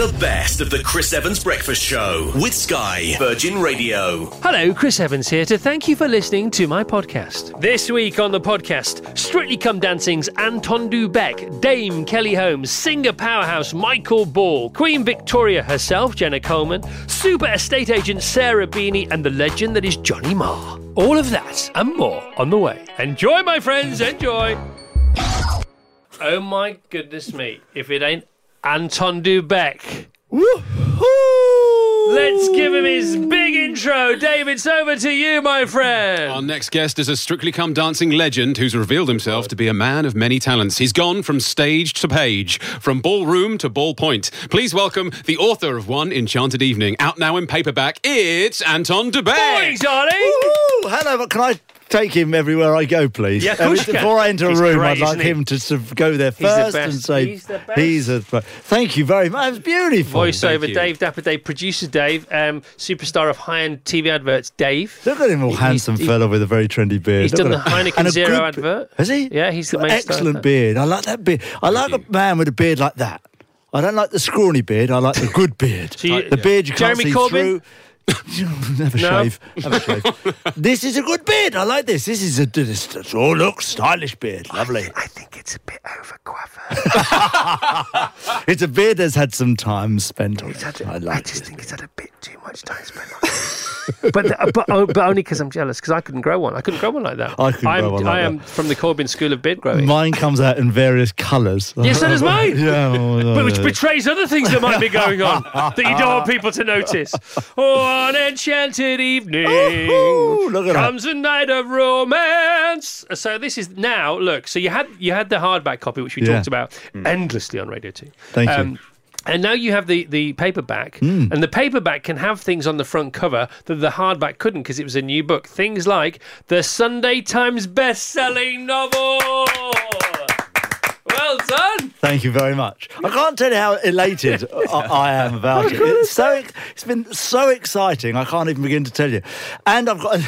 The best of the Chris Evans Breakfast Show with Sky Virgin Radio. Hello, Chris Evans here to thank you for listening to my podcast. This week on the podcast, Strictly Come Dancing's Anton du Bek, Dame Kelly Holmes, singer powerhouse Michael Ball, Queen Victoria herself, Jenna Coleman, super estate agent Sarah Beeny, and the legend that is Johnny Marr. All of that and more on the way. Enjoy, my friends, enjoy. Oh my goodness me, if it ain't Anton du Bek. Let's give him his big intro. Dave, it's over to you, my friend. Our next guest is a Strictly Come Dancing legend who's revealed himself to be a man of many talents. He's gone from stage to page, from ballroom to ballpoint. Please welcome the author of One Enchanted Evening, out now in paperback. It's Anton du Bek. Morning, darling. Ooh, hello, but can I take him everywhere I go, please? Yeah, of course you can. Before I enter He's a room, great, I'd like him to sort of go there the first best. and say, He's the best. He's a, thank you very much. It's beautiful. Voiceover. Dave, Dapper Dave, producer Dave, um, superstar of high-end TV adverts Dave. Look at him, all He's- handsome he- fella with a very trendy beard. he's Look done the. Heineken And Zero good- advert. Has he? Yeah, he's the Got main star Excellent beard. I like that beard. I like a man with a beard like that. I don't like the scrawny beard. I like the good beard. So you- the beard you can't Jeremy see Corbyn? through. Never No. shave. Never shave. this is a good beard. I like this. This is a this, this, oh look stylish beard. Lovely. I think it's a bit over coiffure. It's a beard that's had some time spent on it. I I just think it's had a bit too much time spent on it. But, but, oh, but only because I'm jealous, because I couldn't grow one. I couldn't grow one like that. I couldn't I'm, grow one like I that. from the Corbyn School of beard growing. Mine comes out in various colours. Yes, so does mine. yeah. Oh, well, but which betrays other things that might be going on that you don't want people to notice. Oh, an enchanted evening Ooh, look at that. comes a night of romance. So this is now look. So you had you had the hardback copy, which we Yeah. talked about mm. endlessly on Radio Two. Thank you. Um, And now you have the, the paperback, Hmm. and the paperback can have things on the front cover that the hardback couldn't because it was a new book. Things like the Sunday Times best-selling novel. Well done. Thank you very much. I can't tell you how elated I, I am about it. It's so it's been so exciting. I can't even begin to tell you. And I've got.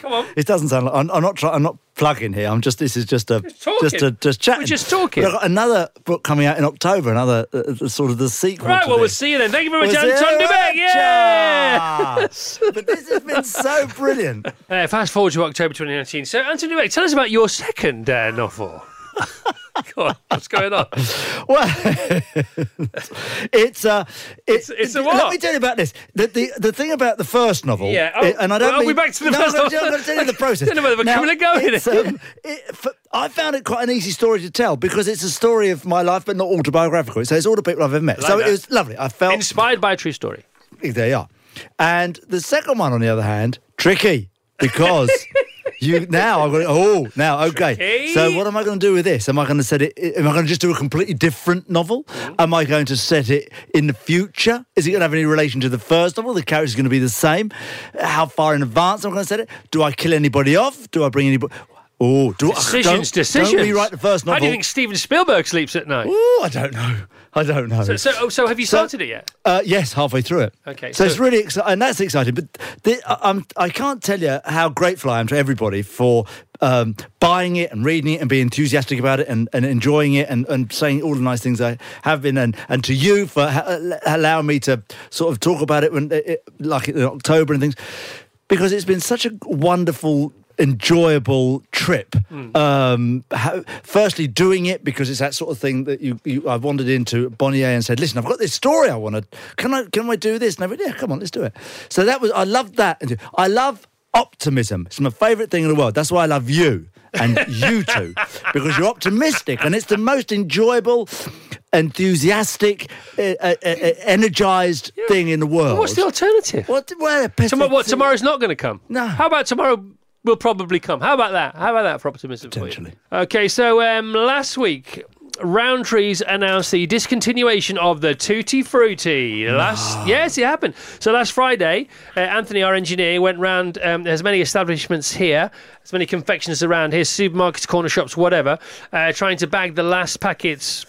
Come on. It doesn't sound like I'm, I'm not. trying. I'm not plugging here. I'm just. This is just a. Just talking. Just a just chatting. We're just talking. But I've got another book coming out in October. Another uh, uh, sort of the sequel. Right, well, we'll see you then. Thank you very much, We'll Anton. Yeah. but this has been so brilliant. Uh, fast forward to October 2019. So, Anton du Bek, tell us about your second uh, novel. Go on, what's going on? Well, it's uh, It's- it's, it's a Let me tell you about this. The the, the thing about the first novel. Yeah, oh, it- and I don't. are we mean, back to the no, first gonna, novel? I'm going to tell you the process. I don't know whether we're Now, coming and going. um, it, f- I found it quite an easy story to tell because it's a story of my life, but not autobiographical. So it's all the people I've ever met. Like so that. it was lovely. I felt Inspired by a true story. there you are. And the second one, on the other hand, tricky because you now I'm going. Oh, now okay. Tricky. So what am I going to do with this? Am I going to set it? Am I going to just do a completely different novel? Mm-hmm. Am I going to set it in the future? Is it going to have any relation to the first novel? The character's going to be the same. How far in advance am I going to set it? Do I kill anybody off? Do I bring anybody? Oh, do Decisions, I, don't, decisions. Don't rewrite the first novel. How do you think Steven Spielberg sleeps at night? Ooh, I don't know. I don't know. So, so, oh, so have you So- started it yet? Uh, yes, halfway through it. Okay, so, so- it's really exciting, and that's exciting. But the, I- I'm, I can't tell you how grateful I am to everybody for um, buying it and reading it and being enthusiastic about it and, and enjoying it and, and saying all the nice things I have been, and, and to you for ha- allowing me to sort of talk about it when, it, like in October and things, because it's been such a wonderful enjoyable trip. Um, ha- firstly, doing it because it's that sort of thing that you, you I wandered into Bonnier and said, "Listen, I've got this story I want to. Can I can I do this?" And I went, "Yeah, come on, let's do it." So that was I loved that. I love optimism. It's my favourite thing in the world. That's why I love you and you two because you're optimistic and it's the most enjoyable. enthusiastic, uh, uh, uh, energized thing in the world. What's the alternative? What? Where? Tomorrow, what? Tomorrow's not going to come. No. How about tomorrow? Will probably come. How about that? How about that for optimism? for? Potentially. Okay, so um, last week. Rowntree's announced the discontinuation of the Tutti Frutti. Last, yes, it happened. So last Friday, uh, Anthony, our engineer, went round. Um, there's many establishments here, as many confectioners around here, supermarkets, corner shops, whatever, uh, trying to bag the last packets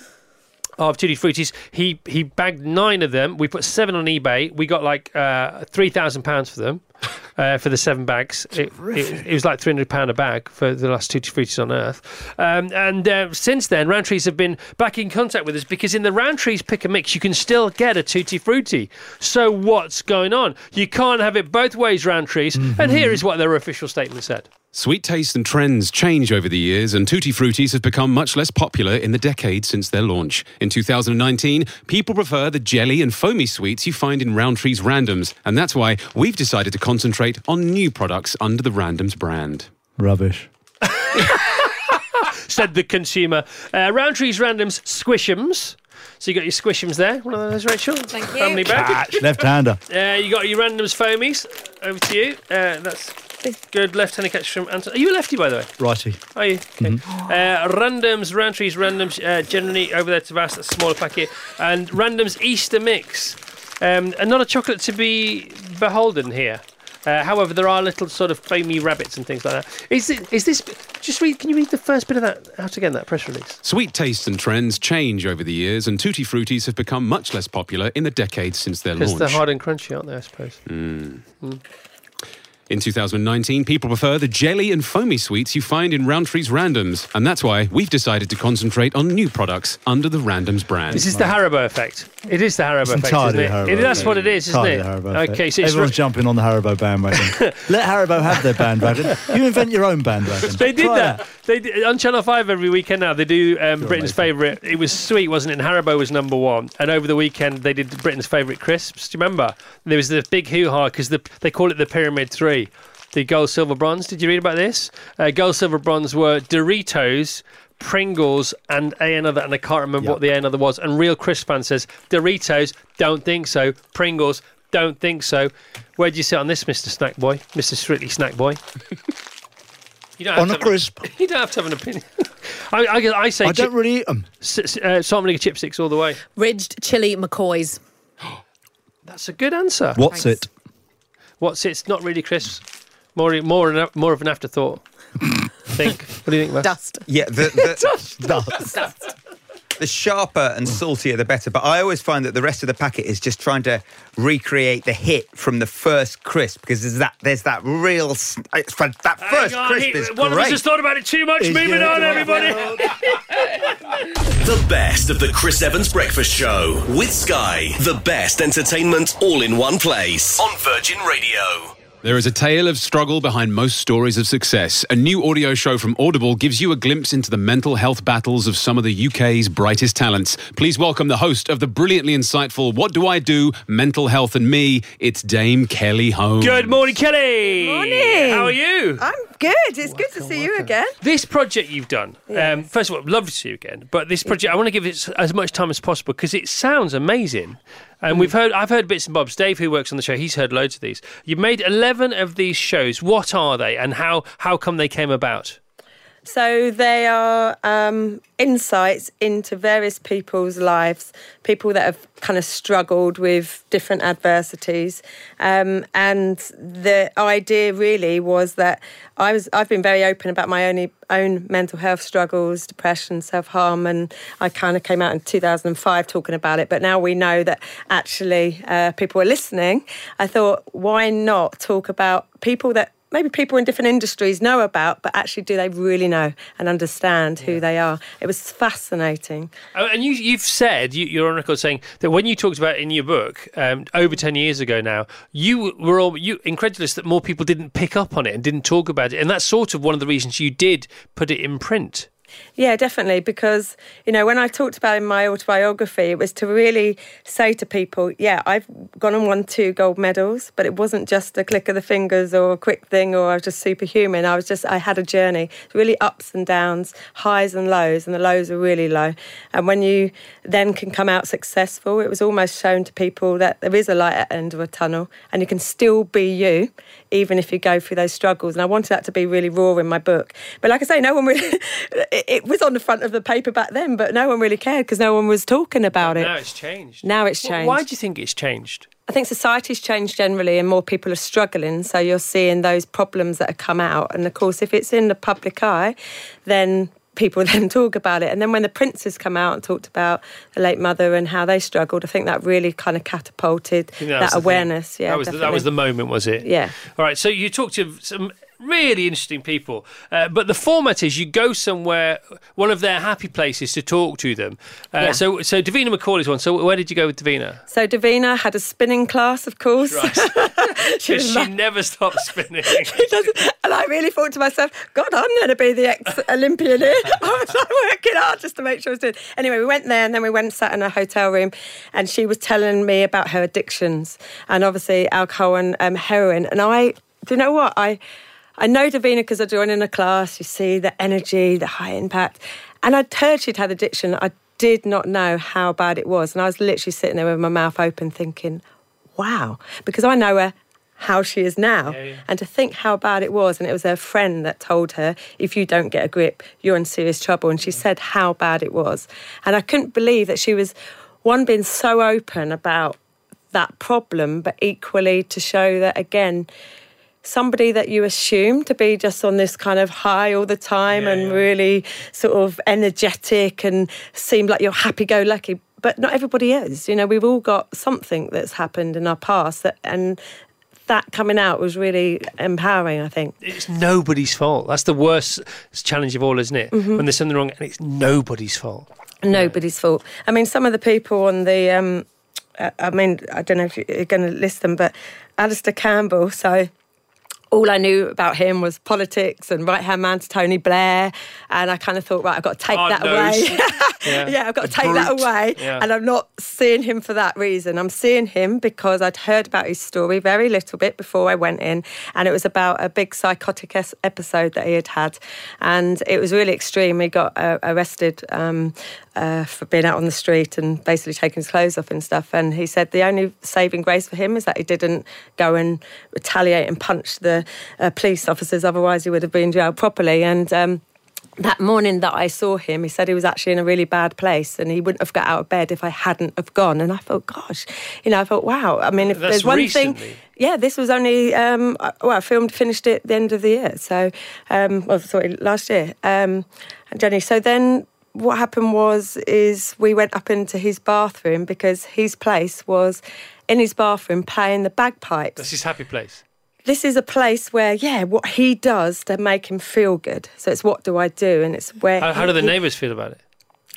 of Tutti Fruttis. He he bagged nine of them. We put seven on eBay. We got like uh, three thousand pounds for them. Uh, for the seven bags, it, it, it was like three hundred pound a bag for the last Tutti Fruttis on Earth. Um, and uh, since then, Rowntrees have been back in contact with us because in the Rowntrees pick a mix, you can still get a Tutti Frutti. So what's going on? You can't have it both ways, Rowntrees. And here is what their official statement said. Sweet taste and trends change over the years, and Tutti Fruttis have become much less popular in the decade since their launch. In 2019, people prefer the jelly and foamy sweets you find in Rowntree's Randoms, and that's why we've decided to concentrate on new products under the Randoms brand. Rubbish. said the consumer. Uh, Rowntree's Randoms Squishums. So you got your Squishums there. One of those, Rachel. Thank you. Family bag. Catch. Left-hander. Uh, you got your Randoms Foamies. Over to you. Uh, that's good left-handed catch from Anton. Are you a lefty, by the way? Righty. Are you? Okay. Uh, randoms, Rowntree's Randoms, uh, generally over there to Vast, that's a smaller packet. And Randoms Easter Mix. Um, and not a chocolate to be beholden here. Uh, however, there are little sort of foamy rabbits and things like that. Is it? Is this? Just read. Can you read the first bit of that out again? That press release. Sweet tastes and trends change over the years, and Tutti Fruttis have become much less popular in the decades since their launch. Because they're hard and crunchy, aren't they? I suppose. In 2019, people prefer the jelly and foamy sweets you find in Rowntree's Randoms, and that's why we've decided to concentrate on new products under the Randoms brand. This is the Haribo effect. It is the Haribo effect, entirely isn't it? Haribo It- That's effect. what it is, isn't Entirely it? the Haribo okay, so it's everyone's jumping on the Haribo bandwagon. Let Haribo have their bandwagon. You invent your own bandwagon. They did Try that. They did, on Channel Five every weekend now. They do um, Britain's favourite. It was sweet, wasn't it? And Haribo was number one. And over the weekend they did Britain's favourite crisps. Do you remember? There was the big hoo ha because the, they call it the Pyramid Three, the gold, silver, bronze. Did you read about this? Uh, gold, silver, bronze were Doritos. Pringles and a another, and I can't remember what the a another was. And Real Crisp fan says Doritos, don't think so. Pringles, don't think so. Where do you sit on this, Mister Snack Boy, Mister Strictly Snack Boy? You don't have On to a have- crisp. you don't have to have an opinion. I, I, I say I chip, don't really eat them. s- s- uh, salt and vinegar chipsticks all the way. Ridged chili McCoys. That's a good answer. What's Thanks. it? What's it's not really crisps. More, more, more of an afterthought. think. What do you think, Matt? Dust. Yeah, the, the, the sharper and saltier the better. But I always find that the rest of the packet is just trying to recreate the hit from the first crisp because there's that there's that real it's fan- that first on, crisp he- is one of us has thought about it too much. He's Moving gonna on, everybody. The best of the Chris Evans Breakfast Show with Sky. The best entertainment all in one place on Virgin Radio. There is a tale of struggle behind most stories of success. A new audio show from Audible gives you a glimpse into the mental health battles of some of the UK's brightest talents. Please welcome the host of the brilliantly insightful What Do I Do? Mental Health and Me. It's Dame Kelly Holmes. Good morning, Kelly. Morning. How are you? I'm good. It's good to see you again. This project you've done, um, first of all, love to see you again. But this project, I want to give it as much time as possible because it sounds amazing. And we've heard, I've heard bits and bobs. Dave, who works on the show, he's heard loads of these. You've made eleven of these shows. What are they, and how how come they came about? So they are um, insights into various people's lives, people that have kind of struggled with different adversities, um, and the idea really was that I was I've been very open about my own own mental health struggles, depression, self harm, and I kind of came out in 2005 talking about it. But now we know that actually uh, people are listening. I thought, why not talk about people that maybe people in different industries know about, but actually, do they really know and understand who they are? It was fascinating. Oh, and you, you've said you, you're on record saying that when you talked about it in your book um, over ten years ago now, you were all you incredulous that more people didn't pick up on it and didn't talk about it, and that's sort of one of the reasons you did put it in print. Yeah, definitely. Because, you know, when I talked about in my autobiography, it was to really say to people, yeah, I've gone and won two gold medals, but it wasn't just a click of the fingers or a quick thing or I was just superhuman. I was just, I had a journey, really ups and downs, highs and lows, and the lows are really low. And when you then can come out successful, it was almost shown to people that there is a light at the end of a tunnel and you can still be you, even if you go through those struggles. And I wanted that to be really raw in my book. But like I say, no one really, it, it was on the front of the paper back then, but no one really cared because no one was talking about it. Now it's changed. Now it's changed. Why do you think it's changed? I think society's changed generally and more people are struggling. So you're seeing those problems that have come out. And of course, if it's in the public eye, then people then talk about it. And then when the princes come out and talked about the late mother and how they struggled, I think that really kind of catapulted that, was the thing. awareness. Yeah, that was the, that was the moment, was it? Yeah. All right. So you talked to some really interesting people, uh, but the format is you go somewhere, one of their happy places to talk to them. Uh, Yeah. So so Davina McCall is one. So where did you go with Davina? So Davina had a spinning class, of course. she was Because she never stops spinning. She and I really thought to myself, God, I'm going to be the ex Olympian here. I was like working hard just to make sure I was doing. Anyway, we went there and then we went and sat in a hotel room, and she was telling me about her addictions and obviously alcohol and um, heroin. And I, do you know what? I, I know Davina because I joined in a class. You see the energy, the high impact, and I'd heard she'd had addiction. I did not know how bad it was, and I was literally sitting there with my mouth open, thinking, "Wow," because I know her how she is now, and to think how bad it was. And it was her friend that told her, "If you don't get a grip, you're in serious trouble." And she said how bad it was, and I couldn't believe that she was one being so open about that problem, but equally to show that again somebody that you assume to be just on this kind of high all the time and really sort of energetic and seem like you're happy go lucky. But not everybody is. You know, we've all got something that's happened in our past that and that coming out was really empowering, I think. It's nobody's fault. That's the worst challenge of all, isn't it? Mm-hmm. When there's something wrong and it's nobody's fault. Nobody's fault. I mean, some of the people on the, um, uh, I mean, I don't know if you're going to list them, but Alastair Campbell. So all I knew about him was politics and right hand man to Tony Blair. And I kind of thought, right, I've got to take Hard that nose. away. Yeah. yeah. I've got to take that away. Yeah. And I'm not seeing him for that reason. I'm seeing him because I'd heard about his story very little bit before I went in. And it was about a big psychotic es- episode that he had had. And it was really extreme. He got uh, arrested um, uh, for being out on the street and basically taking his clothes off and stuff. And he said the only saving grace for him is that he didn't go and retaliate and punch the uh, police officers. Otherwise, he would have been jailed properly. And um, that morning that I saw him, he said he was actually in a really bad place and he wouldn't have got out of bed if I hadn't have gone. And I thought, gosh, you know, I thought, wow. I mean, if That's there's one recently. thing, yeah, this was only um, well, I filmed, finished it at the end of the year, so um, well, sorry, last year. Um, and Jenny, so then what happened was is we went up into his bathroom because his place was in his bathroom playing the bagpipes That's his happy place. this is a place where, yeah, what he does to make him feel good. So it's what do I do, and it's where. How, how do the neighbours feel about it?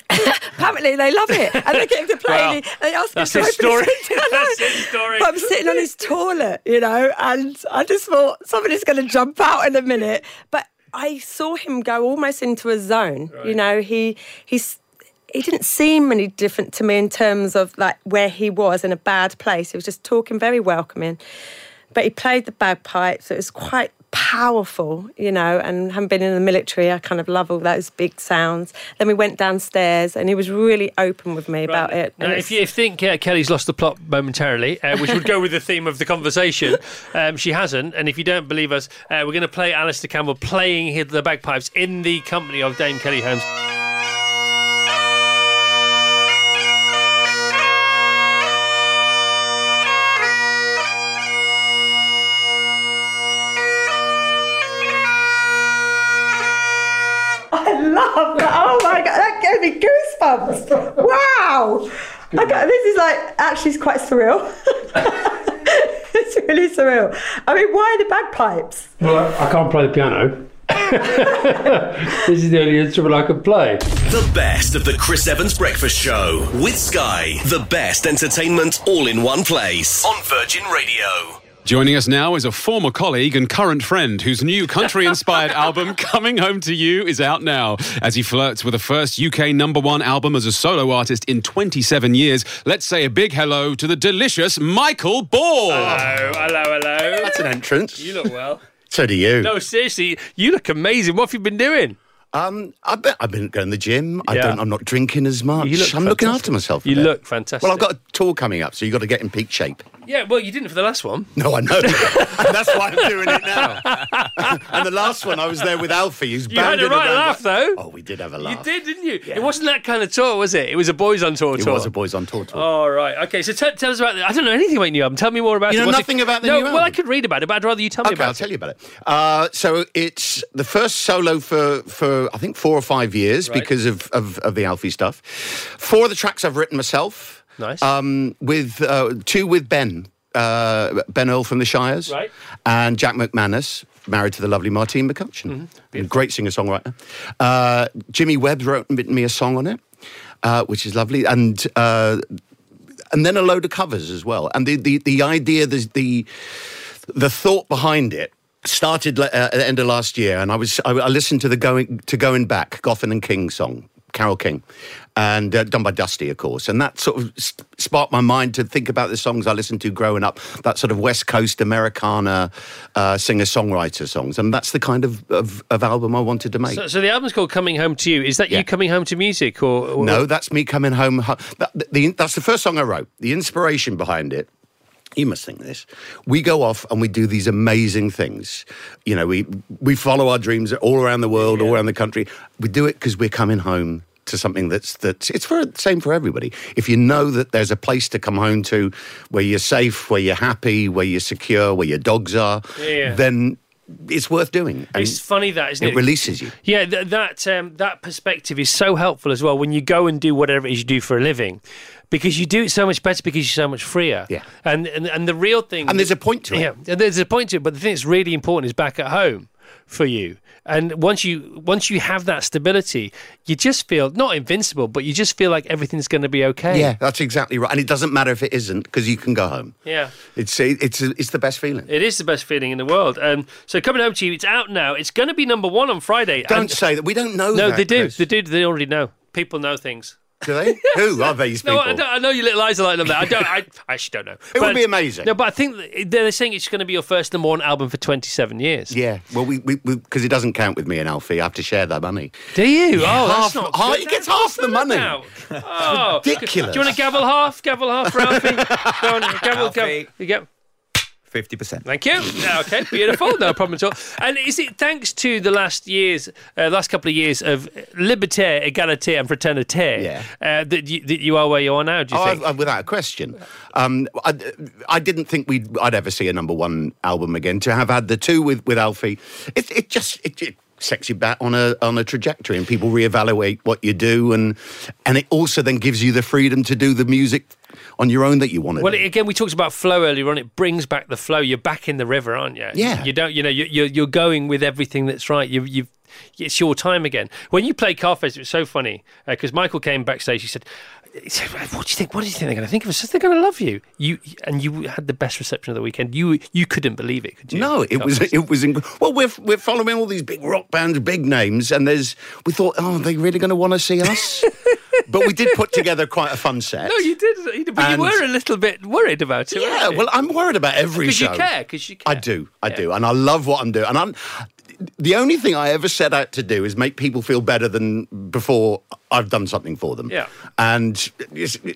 Apparently, they love it, and they get him to play. Well, and they ask him that's to his open story. his-. That's his story. But I'm sitting on his toilet, you know, and I just thought somebody's going to jump out in a minute. But I saw him go almost into a zone. You know, he he's. He didn't seem any different to me in terms of like where he was in a bad place. He was just talking very welcoming, but he played the bagpipes. It was quite powerful, you know. And having been in the military, I kind of love all those big sounds. Then we went downstairs, and he was really open with me about it. Now, if you think uh, Kelly's lost the plot momentarily, uh, which would go with the theme of the conversation, um, she hasn't. And if you don't believe us, uh, we're going to play Alastair Campbell playing the bagpipes in the company of Dame Kelly Holmes. Gave me goosebumps. Wow. I got, this is like actually it's quite surreal. it's really surreal. I mean, why the bagpipes? Well, I, I can't play the piano. this is the only instrument I can play. The best of the Chris Evans Breakfast Show with Sky. The best entertainment all in one place on Virgin Radio. Joining us now is a former colleague and current friend whose new country inspired album, Coming Home to You, is out now. As he flirts with a first UK number one album as a solo artist in 27 years, let's say a big hello to the delicious Michael Ball. Hello, hello, hello. That's an entrance. You look well. So do you. No, seriously, you look amazing. What have you been doing? Um, I've been, I've been going to the gym. I Yeah. don't. I'm not drinking as much. Look I'm looking after myself. You bit. look fantastic. Well, I've got a tour coming up, so you've got to get in peak shape. Yeah, well, you didn't for the last one. No, I know. and that's why I'm doing it now. and the last one, I was there with Alfie, who's You had a right laugh, though. Oh, we did have a laugh. You did, didn't you? It wasn't that kind of tour, was it? It was a boys on tour It tour. was a boys on tour tour. Oh, right. Okay, so t- tell us about the, I don't know anything about your new album. Tell me more about You it. know What's nothing it... about the no, new Well, I could read about it, but I'd rather you tell me about it. Okay, about I'll tell you about it. Uh, so it's the first solo for, for I think four or five years Right. because of, of, of the Alfie stuff. Four of the tracks I've written myself. Nice. Um, with uh, two with Ben, uh, Ben Earle from the Shires, Right. and Jack McManus, married to the lovely Martine McCutcheon, a great singer songwriter. Uh, Jimmy Webb wrote and written me a song on it, uh, which is lovely, and. Uh, and then a load of covers as well. And the the, the idea, the, the the thought behind it started uh, at the end of last year, and I was I, I listened to the going to going back Goffin and King song, Carole King, and uh, done by Dusty, of course, and that sort of sparked my mind to think about the songs I listened to growing up, that sort of West Coast Americana uh, singer songwriter songs, and that's the kind of, of, of album I wanted to make. So, so the album's called Coming Home to You. Is that Yeah. you coming home to music, or, or No, that's me coming home. That, the, that's the first song I wrote. The inspiration behind it. You must think this. We go off and we do these amazing things. You know, we we follow our dreams all around the world, all around the country. We do it because we're coming home to something that's that's it's for the same for everybody. If you know that there's a place to come home to, where you're safe, where you're happy, where you're secure, where your dogs are, Yeah. then it's worth doing. And It's funny that, isn't it? it releases you. Yeah, th- that um, that perspective is so helpful as well when you go and do whatever it is you do for a living, because you do it so much better because you're so much freer. Yeah. and and, and the real thing. And there's a point to it. Yeah, and there's a point to it. But the thing that's really important is back at home for you. And once you once you have that stability, you just feel not invincible, but you just feel like everything's going to be okay. Yeah, that's exactly right. And it doesn't matter if it isn't because you can go home. yeah. It's it's it's the best feeling. It is the best feeling in the world. Um, so coming home to you, it's out now. It's going to be number one on Friday. Don't And- say that. We don't know. No, that, they do. Chris. They do. They already know. People know things. Do they? Who are these people? No, I, I, know your little eyes are like them. I don't. I, I, actually don't know. It but, would be amazing. No, but I think they're saying it's going to be your first number one album for 27 years. Yeah. Well, we because it doesn't count with me and Alfie. I have to share that money. Do you? Yeah. Oh, half, that's not. Half, he gets half the money. Oh, ridiculous. Do you want to gavel half? Gavel half for Alfie. Go on, gavel, Alfie. gavel. 50%. Thank you. Ah, okay, beautiful. No problem at all. And is it thanks to the last years, uh, last couple of years of liberté, égalité, and fraternité uh, yeah. uh, that, you, that you are where you are now, do you oh, think? I, I, without a question. Um, I, I, didn't think we'd, I'd ever see a number one album again. To have had the two with, with Alfie, it, it just... It, it, sets you back on a on a trajectory and people reevaluate what you do and and it also then gives you the freedom to do the music on your own that you want to Well, do. again, we talked about flow earlier on. It brings back the flow. You're back in the river, aren't you? Yeah. You don't. You know, you- you're you're going with everything that's right. You you've. It's your time again. When you play Carfest, it was so funny uh, because Michael came backstage. He said, he said, "What do you think? What do you think they're going to think of us? They're going to love you." You and you had the best reception of the weekend. You you couldn't believe it, could you? No, it was it was inc- well. We're we're following all these big rock bands, big names, and there's we thought, oh, are they really going to want to see us? but we did put together quite a fun set. No, you did, you but And- you were a little bit worried about it. Yeah, well, I'm worried about every because show. you care, because you care. I do, I Yeah. do, and I love what I'm doing. And I'm the only thing I ever set out to do is make people feel better than before I've done something for them. Yeah. and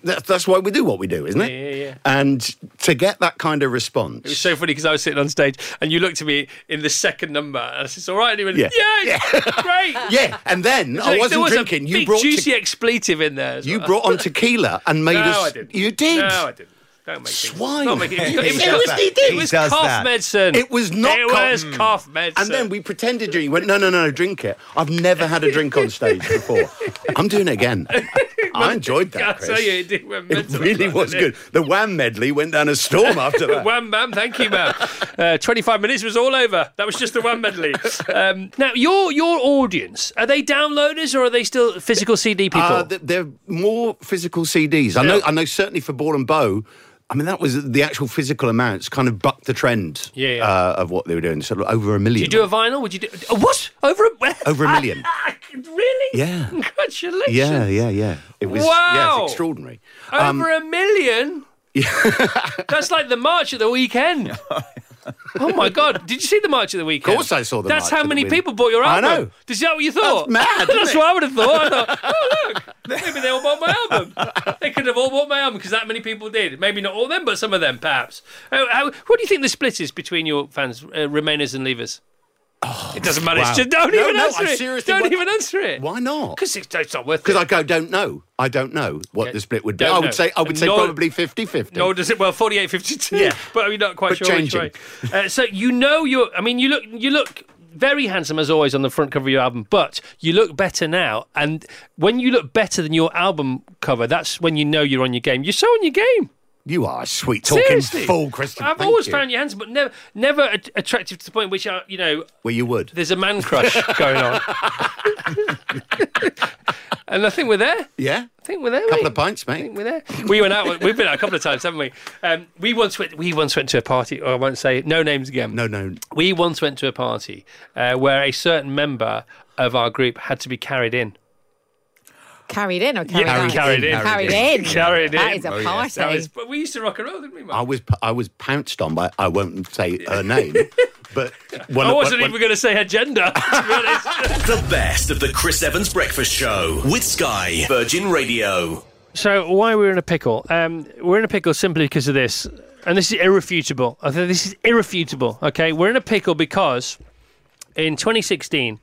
that's, that's why we do what we do, isn't it? Yeah, yeah, yeah. And to get that kind of response, It was so funny because I was sitting on stage and you looked at me in the second number and I said, "It's all right." And he went, Yeah. "Yeah, great." yeah, and then So I wasn't was drinking. A You brought te- juicy expletive in there. you well. brought on tequila and made no, us. I didn't. You did. No, I didn't. Don't make Swine. It. Not make it. It was, it does was, that. it was cough that. medicine. It was not It cough- was cough medicine. And then we pretended to drink. Went, no, no, no, no, drink it. I've never had a drink on stage before. I'm doing it again. I enjoyed that, I tell you, it, did, went It really was it? good. The Wham medley went down a storm after that. Wham bam, thank you, man. Uh, Twenty-five minutes was all over. That was just the one medley. Um, now, your your audience are they downloaders or are they still physical CD people? Uh, they're more physical CDs. I know. Yeah. I know. Certainly for Ball and Boe, I mean, that was the actual physical amounts kind of bucked the trend Yeah, yeah. Uh, of what they were doing. So over a million. Did you do a vinyl? Would you do oh, what over a Over a million. really? Yeah. Congratulations. Yeah, yeah, yeah. It was yeah, Wow. it's extraordinary. Um, Over a million. That's like the march at the weekend. Oh my god! Did you see the march at the weekend? Of course I saw the That's how many people bought your album. I know. Is that what you thought? That's mad, That's it? what I would have thought. I thought, oh look, maybe they all bought my album. They could have all bought my album because that many people did. Maybe not all of them, but some of them perhaps. Oh, how, what do you think the split is between your fans, uh, Remainers and Leavers? It doesn't matter. wow. Just don't No, even no, answer I it. seriously Don't even answer it. Why not? Because it's, it's not worth it. Because I go, don't know. I don't know what Yeah, the split would be. I know. would say, I would say Nor- probably 50-50. Nor does it. Well, 48, 52. Yeah. but I'm not quite But sure changing. Uh, so you know you're. I mean, you look. You look very handsome as always on the front cover of your album, but you look better now. And when you look better than your album cover, that's when you know you're on your game. You're so on your game. You are a sweet talking fool, Christopher. I've Thank always you. found you handsome, but never, never att- attractive to the point which, uh, you know, Well, you would. there's a man crush going on. and I think we're there. Yeah? I think we're there. A couple mate. of pints, I mate. think we're there. We went out. We've been out a couple of times, haven't we? Um, we once went. We once went to a party. Or I won't say no names again. No, no. We once went to a party uh, where a certain member of our group had to be carried in. Carried in or carried Yeah, out? carried in. Carried in. Carried That in. is a Oh, yes. party. That was, but we used to rock and roll, didn't we, Mark? I was I was pounced on by I won't say her name, but one I of- wasn't one- even going to say her gender, to be honest. The best of the Chris Evans Breakfast Show with Sky Virgin Radio. So why we're in a pickle? Um, we're in a pickle simply because of this, and this is irrefutable. I think this is irrefutable. Okay, we're in a pickle because in 2016,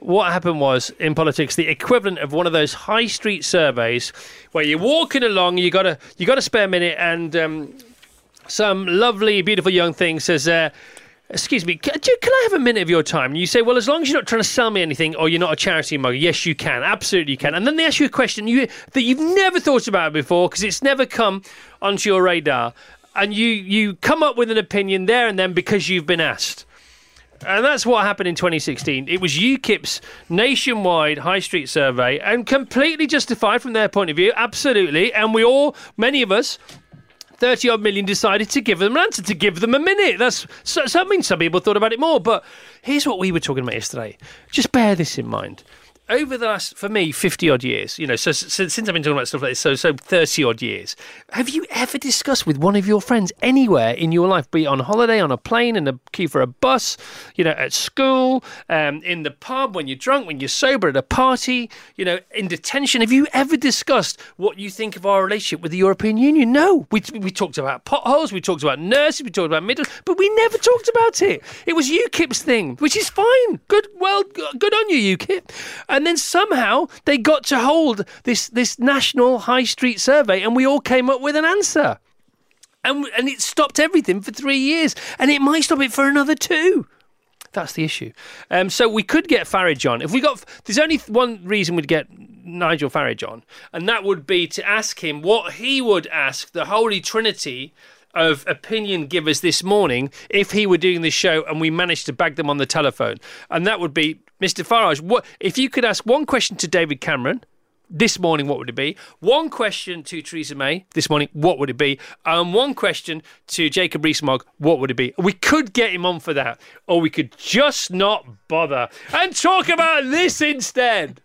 what happened was in politics the equivalent of one of those high street surveys where you're walking along, you got a you got a spare minute, and um, some lovely, beautiful young thing says. Uh, Excuse me, can, do- can I have a minute of your time? And you say, well, as long as you're not trying to sell me anything or you're not a charity mugger, yes, you can. Absolutely, you can. And then they ask you a question you, that you've never thought about before because it's never come onto your radar. And you, you come up with an opinion there and then because you've been asked. And that's what happened in 2016. It was UKIP's nationwide high street survey and completely justified from their point of view, absolutely. And we all, many of us, 30 odd million decided to give them an answer, to give them a minute. That's so, so that means some people thought about it more. But here's what we were talking about yesterday. Just bear this in mind. Over the last, for me, 50 odd years, you know, so, so since I've been talking about stuff like this, so, so 30 odd years, have you ever discussed with one of your friends anywhere in your life, be it on holiday, on a plane, in the queue for a bus, you know, at school, um, in the pub, when you're drunk, when you're sober, at a party, you know, in detention, have you ever discussed what you think of our relationship with the European Union? No. We, we talked about potholes, we talked about nurses, we talked about middle, but we never talked about it. It was UKIP's thing, which is fine. Good, well, good on you, UKIP. And then somehow they got to hold this this national high street survey, and we all came up with an answer. And and it stopped everything for three years, and it might stop it for another two. That's the issue. Um, so we could get Farage on. If we got, there's only one reason we'd get Nigel Farage on, and that would be to ask him what he would ask the Holy Trinity of opinion givers this morning if he were doing this show and we managed to bag them on the telephone. And that would be, Mr. Farage, what if you could ask one question to David Cameron? This morning, what would it be? One question to Theresa May this morning, what would it be? And one question to Jacob Rees-Mogg, what would it be? We could get him on for that, or we could just not bother and talk about this instead.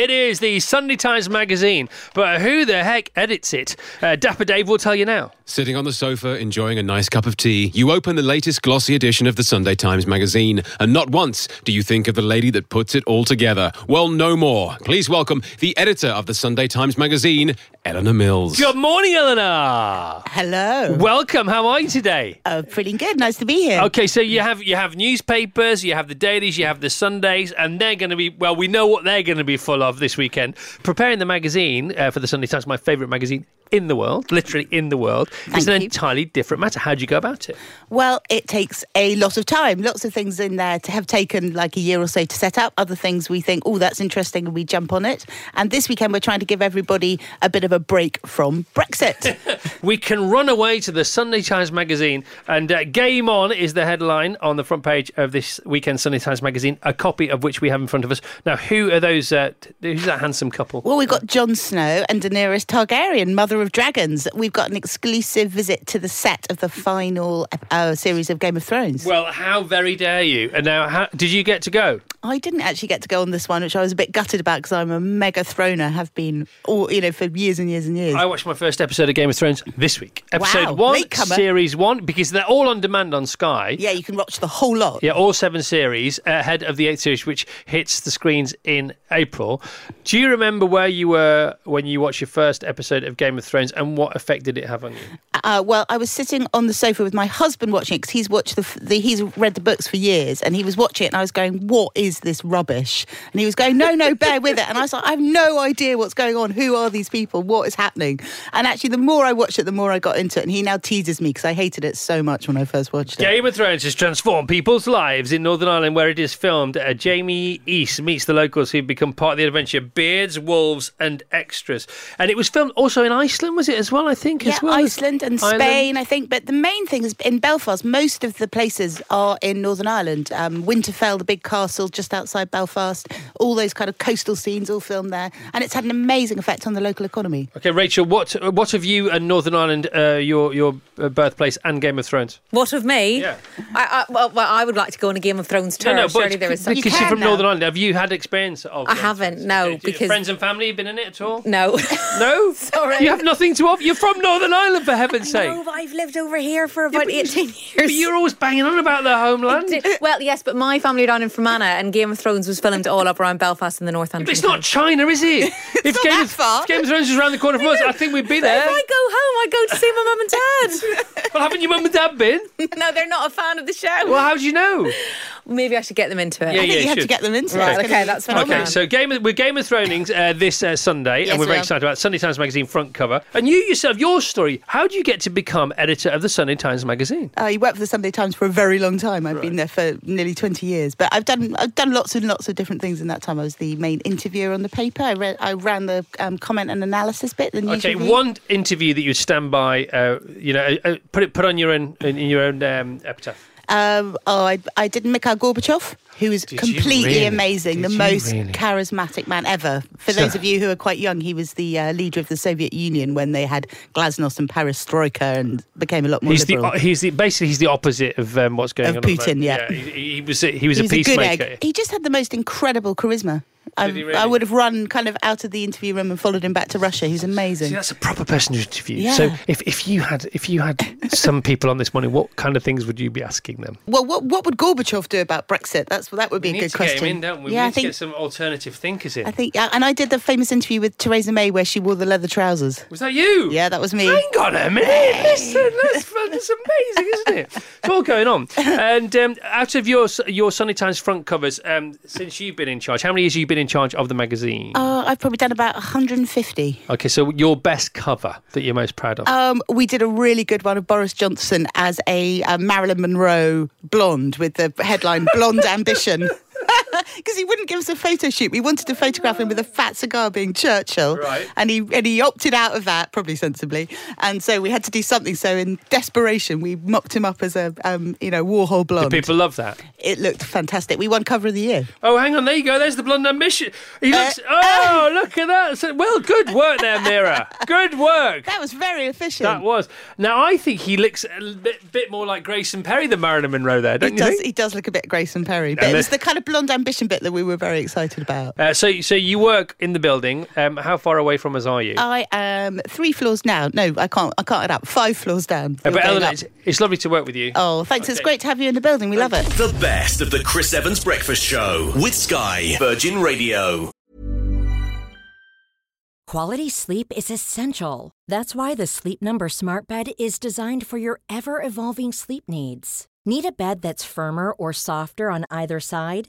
It is the Sunday Times magazine, but who the heck edits it? Uh, Dapper Dave will tell you now. Sitting on the sofa, enjoying a nice cup of tea, you open the latest glossy edition of the Sunday Times magazine, and not once do you think of the lady that puts it all together. Well, no more. Please welcome the editor of the Sunday Times magazine, Eleanor Mills. Good morning, Eleanor. Hello. Welcome. How are you today? Uh, pretty good. Nice to be here. Okay, so you have you have newspapers, you have the dailies, you have the Sundays, and they're going to be well. We know what they're going to be full of this weekend. Preparing the magazine uh, for the Sunday Times, my favourite magazine in the world, literally in the world, is an you. entirely different matter. How do you go about it? Well, it takes a lot of time. Lots of things in there to have taken like a year or so to set up. Other things we think, oh, that's interesting, and we jump on it. And this weekend, we're trying to give everybody a bit of a break from Brexit. We can run away to the Sunday Times magazine, and uh, "Game On" is the headline on the front page of this weekend Sunday Times magazine. A copy of which we have in front of us. Now, who are those uh, t- Who's that handsome couple? Well, we've got Jon Snow and Daenerys Targaryen, Mother of Dragons. We've got an exclusive visit to the set of the final uh, series of Game of Thrones. Well, how very dare you? And now, how, did you get to go? I didn't actually get to go on this one, which I was a bit gutted about because I'm a mega throner, have been, all, you know, for years and years and years. I watched my first episode of Game of Thrones this week. Episode Wow, one, series one, because they're all on demand on Sky. yeah, you can watch the whole lot. Yeah, all seven series ahead of the eighth series, which hits the screens in April. Do you remember where you were when you watched your first episode of Game of Thrones, and what effect did it have on you? Uh, well, I was sitting on the sofa with my husband watching it because he's watched the, the he's read the books for years, and he was watching it, and I was going, "What is this rubbish?" And he was going, "No, no, bear with it." And I was like, "I have no idea what's going on. Who are these people? What is happening?" And actually, the more I watched it, the more I got into it. And he now teases me because I hated it so much when I first watched it. Game of Thrones has transformed people's lives in Northern Ireland, where it is filmed. Uh, Jamie East meets the locals who have become part of the adventure: beards, wolves, and extras. And it was filmed also in Iceland, was it as well? I think Yeah, as well. Iceland and Ireland? Spain, I think. But the main thing is in Belfast, most of the places are in Northern Ireland. Um, Winterfell, the big castle just outside Belfast, all those kind of coastal scenes all filmed there. And it's had an amazing effect on the local economy. Okay, Rachel, what what have you and Northern Ireland, uh, your your uh, birthplace, and Game of Thrones? What of me? Yeah. I, I, well, well, I would like to go on a Game of Thrones tour. no, no, Surely but there is some. because you're from Northern Ireland, have you had experience of? I haven't, Thrones? No, Okay, because- friends and family have been in it at all? No. No, Sorry. You have nothing to offer. You're from Northern Ireland, for heaven's sake. No, but I've lived over here for about but you- 18 years. But you're always banging on about the homeland. well, yes, but my family are down in Fermanagh, and Game of Thrones was filmed all up around Belfast in the North End. But it's not China, is it? if, not Game that of, far. if Game of Thrones was around the corner from us, I think we'd be there. If there. I go home, I go to see my mum and dad. Well, haven't your mum and dad been? no, they're not a fan of the show. Well, how do you know? Maybe I should get them into it. Yeah, I think yeah, you have should. to get them into Right, it. Okay, that's fine. Okay, so Game of, we're Game of Thrones uh, this uh, Sunday, Yes, and we're we very excited about it. Sunday Times Magazine front cover. And you yourself, your story. How do you get to become editor of the Sunday Times Magazine? I worked for the Sunday Times for a very long time. I've been there for nearly 20 years. But I've done I've done lots and lots of different things in that time. I was the main interviewer on the paper. I, read, I ran the um, comment and analysis bit, the news Okay, review. one interview that you stand by. Uh, you know, uh, uh, put it put on your own in your own um, epitaph. Um, oh, I, I did Mikhail Gorbachev, who is Did completely really? amazing, Did the most really? charismatic man ever. For So- those of you who are quite young, he was the uh, leader of the Soviet Union when they had glasnost and perestroika and became a lot more He's the liberal. uh, he's the basically he's the opposite of um, what's going Of on. the Putin, moment. yeah. he, he was he was he a was a peacemaker. egg. He just had the most incredible charisma. I, I would have run kind of out of the interview room and followed him back to Russia. He's amazing. See, that's a proper person to interview. Yeah. So if, if you had if you had some people on this morning, what kind of things would you be asking them? well, what what would Gorbachev do about Brexit? That's that would be We a good question. in, don't we? Yeah, we I need to think get some alternative thinkers in. I think, yeah, and I did the famous interview with Theresa May where she wore the leather trousers. was that you? Yeah, that was me. Hang on a minute. Listen, that's, fun. that's amazing, isn't it? It's all going on. And um, out of your your Sunday Times front covers, um, since you've been in charge, how many years have you been in charge of the magazine? Uh, I've probably done about 150. okay, so your best cover that you're most proud of. Um, we did a really good one of Boris Johnson as a, uh Marilyn Monroe blonde with the headline "Blonde Ambition." Because he wouldn't give us a photo shoot. We wanted to photograph him with a fat cigar being Churchill. Right. And he and he opted out of that, probably sensibly. And so we had to do something. So in desperation, we mocked him up as a um, you know, Warhol Did blonde. people love that? It looked fantastic. We won cover of the year. Oh, hang on, there you go. There's the blonde ambition. He looks. Uh, oh, look at that. So, well, good work there, Mira. Good work. That was very efficient. That was. Now, I think he looks a bit, bit more like Grayson Perry than Marilyn Monroe there, don't He you does, think? he does look a bit Grayson Perry, but And it was the- the kind of blonde ambition bit that we were very excited about. Uh, so, so you work in the building. Um, how far away from us are you? I am three floors down. No, I can't. I can't add up. Five floors down. Uh, but Eleanor, it's, it's lovely to work with you. Oh, thanks. It's great to have you in the building. We love it. The best of the Chris Evans Breakfast Show with Sky Virgin Radio. Quality sleep is essential. That's why the Sleep Number Smart Bed is designed for your ever evolving sleep needs. Need a bed that's firmer or softer on either side?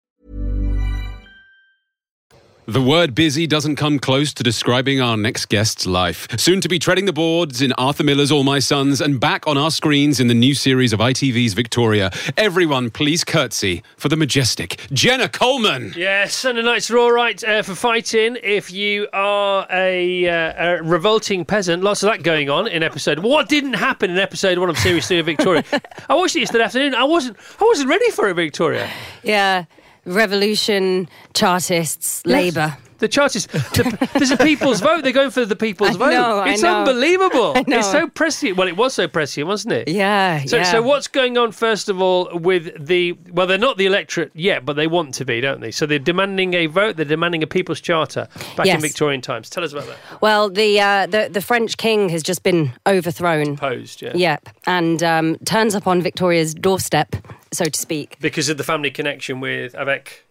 The word busy doesn't come close to describing our next guest's life. Soon to be treading the boards in Arthur Miller's All My Sons and back on our screens in the new series of ITV's Victoria. Everyone, please curtsy for the majestic Jenna Coleman. Yes, Sunday nights are all right uh, for fighting. If you are a, uh, a revolting peasant, lots of that going on in episode. What didn't happen in episode one of series three of Victoria? I watched it yesterday afternoon. I wasn't. I wasn't ready for it, Victoria. Yeah, revolution, Chartists, Labour. The Chartists. The, there's a people's vote. They're going for the people's I vote. know, it's unbelievable. I know. It's so prescient. Well, it was so prescient, wasn't it? Yeah, So, yeah. so what's going on first of all with the? Well, they're not the electorate yet, but they want to be, don't they? So they're demanding a vote. They're demanding a people's charter back in Victorian times. Tell us about that. Well, the, uh, the the French king has just been overthrown. Posed, yeah. Yep, and um, turns up on Victoria's doorstep, so to speak. Because of the family connection with avec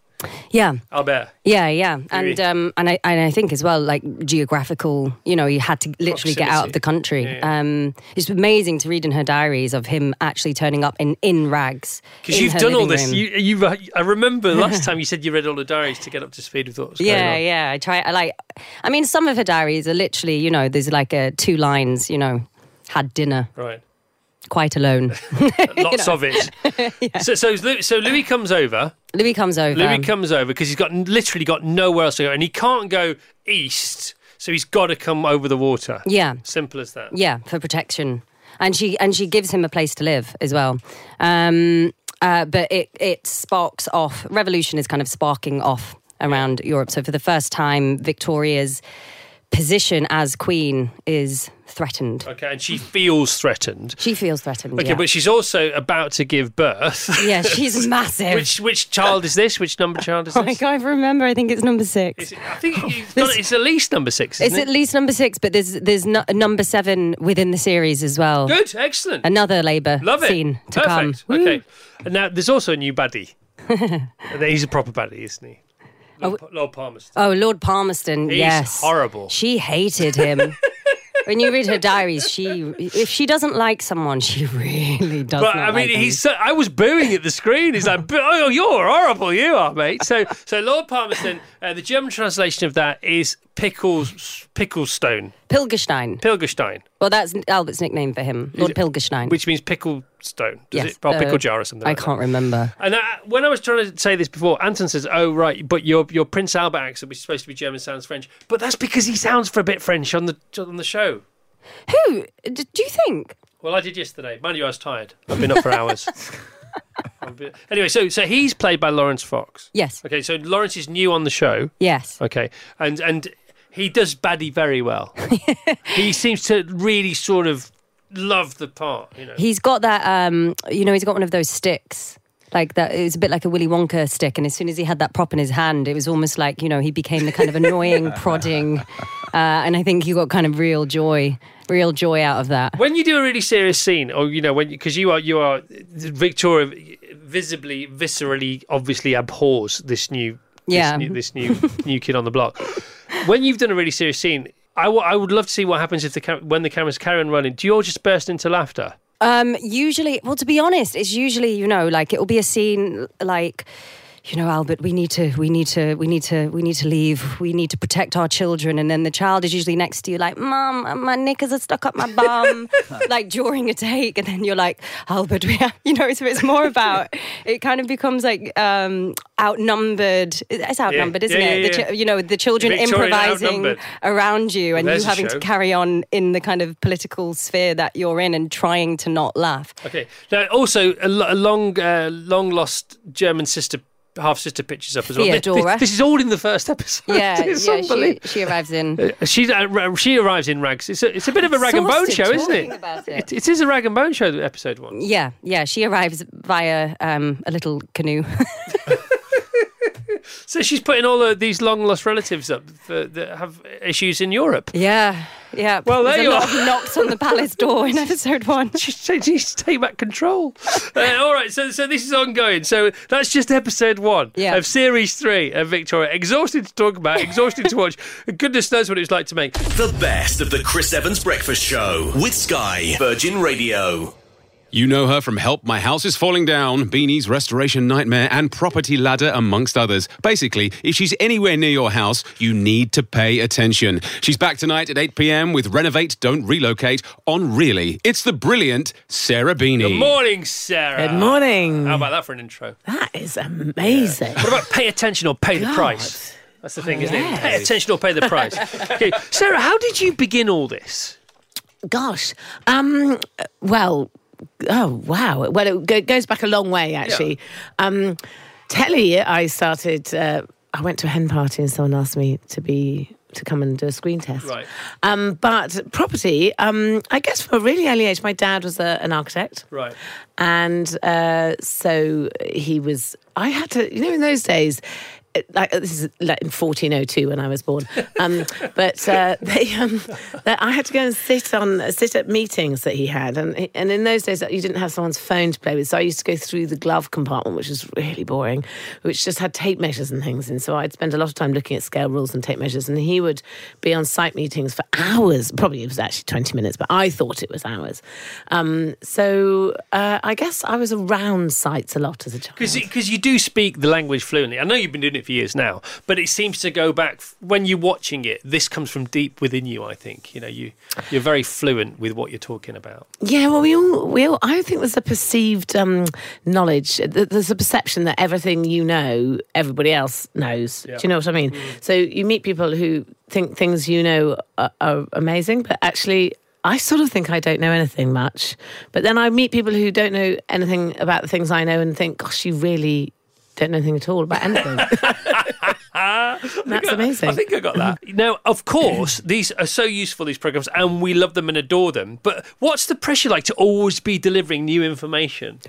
Yeah, Albert. yeah, yeah, and um, and I and I think as well, like geographical. You know, you had to literally get out of the country. Yeah, yeah. Um, it's amazing to read in her diaries of him actually turning up in in rags. Because you've done all this. room. You, you, I remember last time you said you read all the diaries to get up to speed with what was going Yeah, on. yeah. I try. I like. I mean, some of her diaries are literally, you know, there's like a two lines. You know, had dinner Right. Quite alone. Lots of it. So, so, so Louis comes over. Louis comes over. Louis comes over because he's got literally got nowhere else to go, and he can't go east, so he's got to come over the water. Yeah. Simple as that. Yeah, for protection, and she and she gives him a place to live as well. Um, uh, but it it sparks off. Revolution is kind of sparking off around Europe. So for the first time, Victoria's position as queen is threatened. Okay, and she feels threatened. She feels threatened. Okay, yeah. but she's also about to give birth. yeah, she's massive. which which child is this? Which number child is Oh, I can't remember. I think it's number six. It- I think oh, you've got, it's at least number six. It's Isn't at it? least number six, but there's there's no, number seven within the series as well. Good, excellent. Another Labour Love it. scene to come. Perfect. Okay. And now there's also a new baddie. And uh, He's a proper baddie, isn't he? Oh, Lord, Pa- Lord Palmerston. Oh, Lord Palmerston. He's yes, horrible. She hated him. When you read her diaries, she if she doesn't like someone, she really does. But I mean, like he's. So, I was booing at the screen. He's like, "Oh, you're horrible, you are, mate." So, so Lord Palmerston. Uh, the German translation of that is pickles, picklestone, Pilgerstein. Pilgerstein, Well, that's Albert's nickname for him, Lord Pilgerstein. which means pickle stone. Does yes, it? Or uh, pickle jar or something. I like can't remember. And uh, when I was trying to say this before, Anton says, "Oh right, but your your Prince Albert accent, which is supposed to be German, sounds French." But that's because he sounds for a bit French on the on the show. Who do you think? Well, I did yesterday. Mind you, I was tired. I've been up for hours. Anyway, so so he's played by Laurence Fox. Yes. Okay, so Lawrence is new on the show. Yes. Okay, and and he does baddie very well. he seems to really sort of love the part. You know. He's got that. Um, you know, he's got one of those sticks. Like that, it was a bit like a Willy Wonka stick, and as soon as he had that prop in his hand, it was almost like you know he became the kind of annoying, prodding, uh, and I think he got kind of real joy, real joy out of that. when you do a really serious scene, or you know, when because you are you are Victoria visibly, viscerally, obviously abhors this new, Yeah. this new, this new, new kid on the block. When you've done a really serious scene, I, w- I would love to see what happens if the cam- when the cameras carry on running. Do you all just burst into laughter? Um, usually, well, to be honest, it's usually you know like it'll be a scene like. You know, Albert, we need to, we need to, we need to, we need to leave. We need to protect our children. And then the child is usually next to you, like, Mom, my knickers are stuck up my bum, like during a take. And then you're like, Albert, we have, you know, so it's more about, it kind of becomes like um, outnumbered. It's outnumbered, isn't Yeah, yeah, it? The yeah. chi- you know, the children Victorian improvising around you and There's you having to carry on in the kind of political sphere that you're in and trying to not laugh. Okay. Now, also a, a long, uh, long lost German sister, half sister pictures up as well. This- Theodora. This, this is all in the first episode. Yeah, yeah, she, she arrives in. Uh, She uh, she arrives in rags. It's a, it's a bit of a rag and bone show, isn't talking it? it? It is a rag and bone show, episode one. Yeah, yeah, she arrives via um, a little canoe. So she's putting all of these long lost relatives up for, that have issues in Europe. yeah, yeah. Well, there There's you a are. lot of knocks on the palace door in episode one. She she needs to take back control. Uh, all right, so so this is ongoing. So that's just episode one Yeah. of series three of Victoria. Exhausted to talk about, exhausted to watch. Goodness knows what it's like to make. The best of the Chris Evans Breakfast Show with Sky Virgin Radio. You know her from Help My House is Falling Down, Beeny's Restoration Nightmare, and Property Ladder, amongst others. Basically, if she's anywhere near your house, you need to pay attention. She's back tonight at 8 pm with Renovate, Don't Relocate on Really. It's the brilliant Sarah Beeny. Good morning, Sarah. Good morning. How about that for an intro? That is amazing. What about pay attention or pay the God. price? That's the thing, isn't it? Yes. Pay attention or pay the price. okay, Sarah, how did you begin all this? Gosh. Um. Well. Oh wow. Well, it go- goes back a long way actually. Um, telly. I started. Uh, I went to a hen party and someone asked me to be to come and do a screen test. Right. Um, but property. Um, I guess from a really early age, my dad was a, an architect. Right. and uh, so he was. I had to, you know, in those days. Like this is like in 1402 when I was born, um, but uh, they, um, I had to go and sit on sit at meetings that he had, and and in those days you didn't have someone's phone to play with, so I used to go through the glove compartment, which was really boring, which just had tape measures and things, and so I'd spend a lot of time looking at scale rules and tape measures, and he would be on site meetings for hours. Probably it was actually 20 minutes, but I thought it was hours. Um, so uh, I guess I was around sites a lot as a child. Because you do speak the language fluently. I know you've been doing it for years now, but it seems to go back when you're watching it. This comes from deep within you. I think you know you you're very fluent with what you're talking about. Yeah, well, we all, we all, I think there's a perceived um, knowledge. th- There's a perception that everything you know, everybody else knows. Yeah. Do you know what I mean? So you meet people who think things you know are, are amazing, but actually, I sort of think I don't know anything much. But then I meet people who don't know anything about the things I know and think, gosh, you really don't know anything at all about anything. That's amazing. I think I got that. now, of course, these are so useful, these programs, and we love them and adore them. But what's the pressure like to always be delivering new information?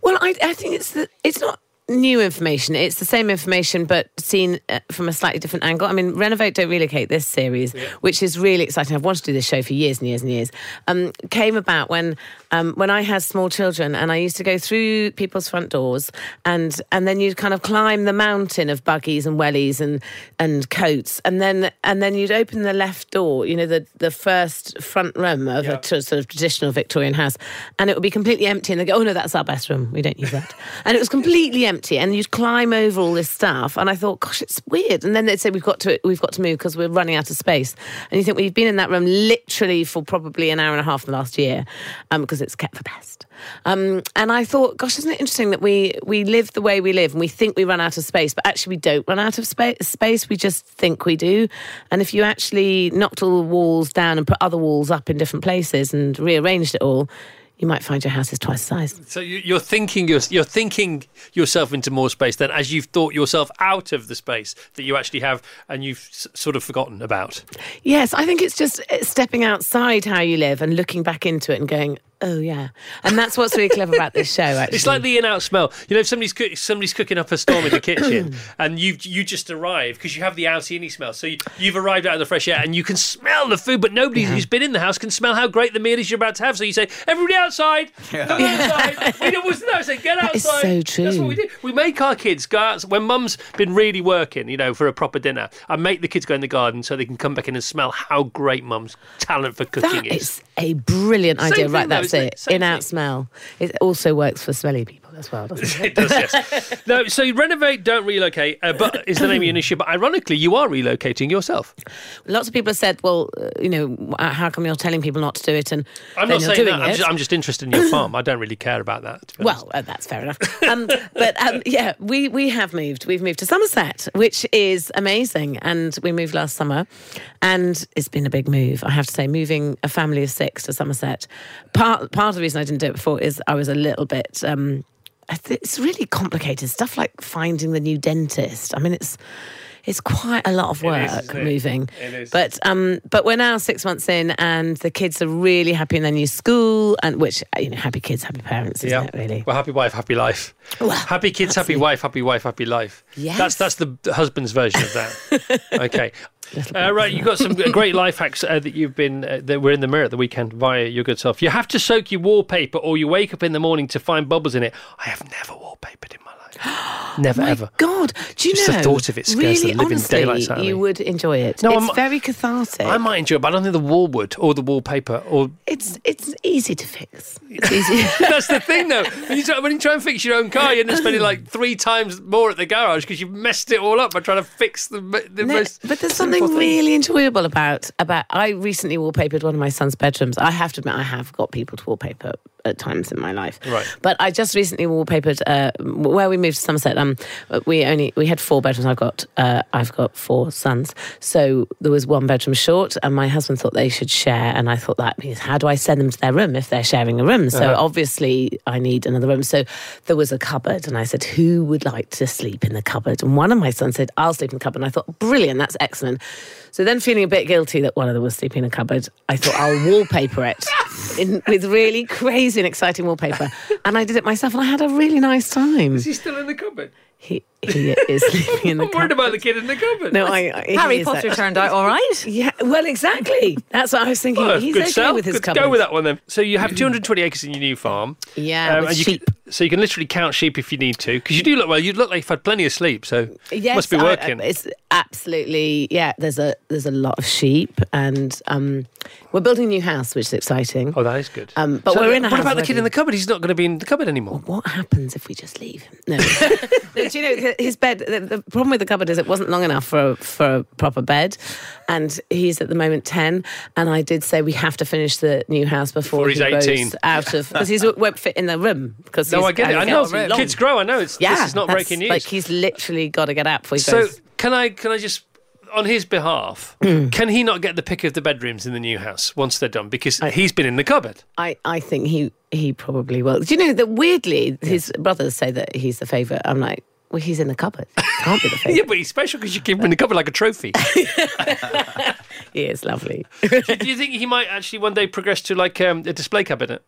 Well, I, I think it's the, it's not new information. It's the same information, but seen uh, from a slightly different angle. I mean, Renovate, Don't Relocate, this series, which is really exciting. I've wanted to do this show for years and years and years. Um, came about when um, when I had small children, and I used to go through people's front doors, and and then you'd kind of climb the mountain of buggies and wellies and and coats, and then and then you'd open the left door, you know, the the first front room of a t- sort of traditional Victorian house, and it would be completely empty, and they go, oh no, that's our best room, we don't use that, and it was completely empty, and you'd climb over all this stuff, and I thought, gosh, it's weird, and then they'd say we've got to we've got to move because we're running out of space, and you think well, you've been in that room literally for probably an hour and a half the last year, because it's kept for best. Um, and I thought, gosh, isn't it interesting that we we live the way we live and we think we run out of space, but actually we don't run out of spa- space. We just think we do. And if you actually knocked all the walls down and put other walls up in different places and rearranged it all, you might find your house is twice the size. So you- you're thinking you're, you're thinking yourself into more space than as you've thought yourself out of the space that you actually have, and you've s- sort of forgotten about. Yes, I think it's just stepping outside how you live and looking back into it and going, oh yeah. And that's what's really clever about this show. Actually, It's like the in-out smell. You know, if somebody's cook, somebody's cooking up a storm in the kitchen, and you you just arrive because you have the outy smell. So you, you've arrived out of the fresh air, and you can smell the food, but nobody who's been in the house can smell how great the meal is you're about to have. So you say, "Everybody outside, go outside." we don't no, say, "Get outside." That is so true. That's what we do. We make our kids go out when Mum's been really working, you know, for a proper dinner. I make the kids go in the garden so they can come back in and smell how great Mum's talent for cooking That is. A brilliant Same idea. right, that's it. it? In out smell. It also works for smelly people as well, doesn't it? it does, yes. no, so renovate, don't relocate, uh, but is the name of your initiative. But ironically, you are relocating yourself. Lots of people have said, well, uh, you know, uh, how come you're telling people not to do it? And I'm not saying doing that. I'm just, I'm just interested in your farm. I don't really care about that. to be honest. Well, uh, that's fair enough. Um, but um, yeah, we, we have moved. We've moved to Somerset, which is amazing. And we moved last summer. And it's been a big move, I have to say, moving a family of six to Somerset. Part, part of the reason I didn't do it before is I was a little bit. Um, it's really complicated stuff like finding the new dentist. I mean, it's it's quite a lot of work it? moving. It is. But um, but we're now six months in, and the kids are really happy in their new school, and which you know, happy kids, happy parents, isn't yeah, it? Really. Well, happy wife, happy life. Well, happy kids, happy wife, happy wife, happy life. Yes. That's that's the husband's version of that. okay. Uh, right, you've got some great life hacks uh, that you've been uh, that were in the mirror at the weekend via your good self. You have to soak your wallpaper, or you wake up in the morning to find bubbles in it. I have never wallpapered in. Never My ever. God, do you Just know? the thought of it scares really, the living honestly, daylights out of me. You would enjoy it. No, it's I'm- very cathartic. I might enjoy it, but I don't think the wall would, or the wallpaper, or it's it's easy to fix. It's easy. That's the thing, though. When you, try, when you try and fix your own car, you end up spending like three times more at the garage because you've messed it all up by trying to fix the, the No, most. but there's something thing. really enjoyable about about. I recently wallpapered one of my son's bedrooms. I have to admit, I have got people to wallpaper at times in my life. Right. But I just recently wallpapered uh, where we moved to Somerset. Um, we only we had four bedrooms. I've got uh, I've got four sons, so there was one bedroom short, and my husband thought they should share, and I thought that means how do I send them to their room if they're sharing a room? So Uh-huh. obviously I need another room. So there was a cupboard, and I said, who would like to sleep in the cupboard? And one of my sons said, I'll sleep in the cupboard. And I thought, brilliant, that's excellent. So then, feeling a bit guilty that one of them was sleeping in a cupboard, I thought I'll wallpaper it in, with really crazy and exciting wallpaper. And I did it myself, and I had a really nice time. Is he still in the cupboard? He, he is sleeping in the I'm worried about the kid in the cupboard. No, I, I Harry Potter actually- turned out all right. Yeah, well, exactly. That's what I was thinking. Well, He's good okay sell. with his Good- cupboard. Go with that one then. So you have 220 acres in your new farm. Yeah, with sheep. Can, so you can literally count sheep if you need to, because you do look well. You look like you've had plenty of sleep, so Yes, must be I- I- working. it's absolutely yeah. There's a there's a lot of sheep, and um, we're building a new house, which is exciting. oh, that is good. Um, but So we're in a What house about the kid in the cupboard? He's not going to be in the cupboard anymore. What happens if we just leave him? No. No, Do you know his bed? The, the problem with the cupboard is it wasn't long enough for a, for a proper bed, and he's at the moment ten. And I did say we have to finish the new house before, Before he's he 18. out of because he won't fit in the room. Because No, I get it. I know. Kids grow. I know. It's Yeah, this is not breaking news. Like he's literally got to get out before he so goes. can I can I just on his behalf Mm. can he not get the pick of the bedrooms in the new house once they're done because he's been in the cupboard? I, I think he he probably will. Do you know that weirdly his brothers say that he's the favourite? I'm like, well, he's in the cupboard. Can't be the favourite. yeah, but he's special because you keep him in the cupboard like a trophy. yeah, it's lovely. do, do you think he might actually one day progress to like um, a display cabinet?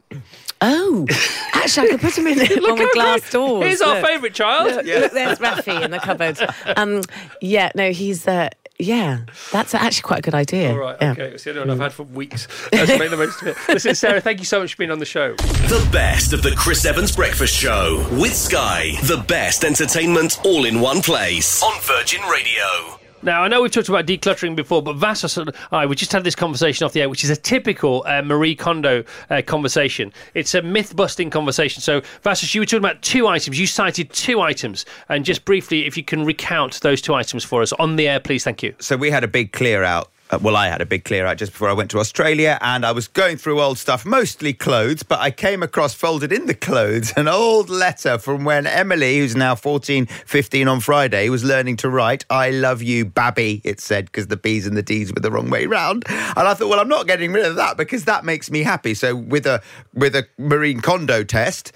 Oh, actually, I could put him in one with how glass doors. Here's our favourite child. Look, look, there's Rafi in the cupboard. Um, yeah, no, he's uh, yeah, that's actually quite a good idea. All right, yeah. okay. It's the only one I've had for weeks. Let's make the most of it. Listen, Sarah, thank you so much for being on the show. The best of the Chris Evans Breakfast Show with Sky. The best entertainment all in one place on Virgin Radio. Now, I know we've talked about decluttering before, but Vassos and I, we just had this conversation off the air, which is a typical uh, Marie Kondo uh, conversation. It's a myth busting conversation. So, Vassos, you were talking about two items. You cited two items. And just briefly, if you can recount those two items for us on the air, please. Thank you. So we had a big clear out. Uh, well, I had a big clear out just before I went to Australia, and I was going through old stuff, mostly clothes, but I came across folded in the clothes an old letter from when Emily, who's now 14, 15 on Friday, was learning to write, I love you, Babby, it said, because the B's and the D's were the wrong way round. And I thought, well, I'm not getting rid of that because that makes me happy. So with a with a Marie Kondo test,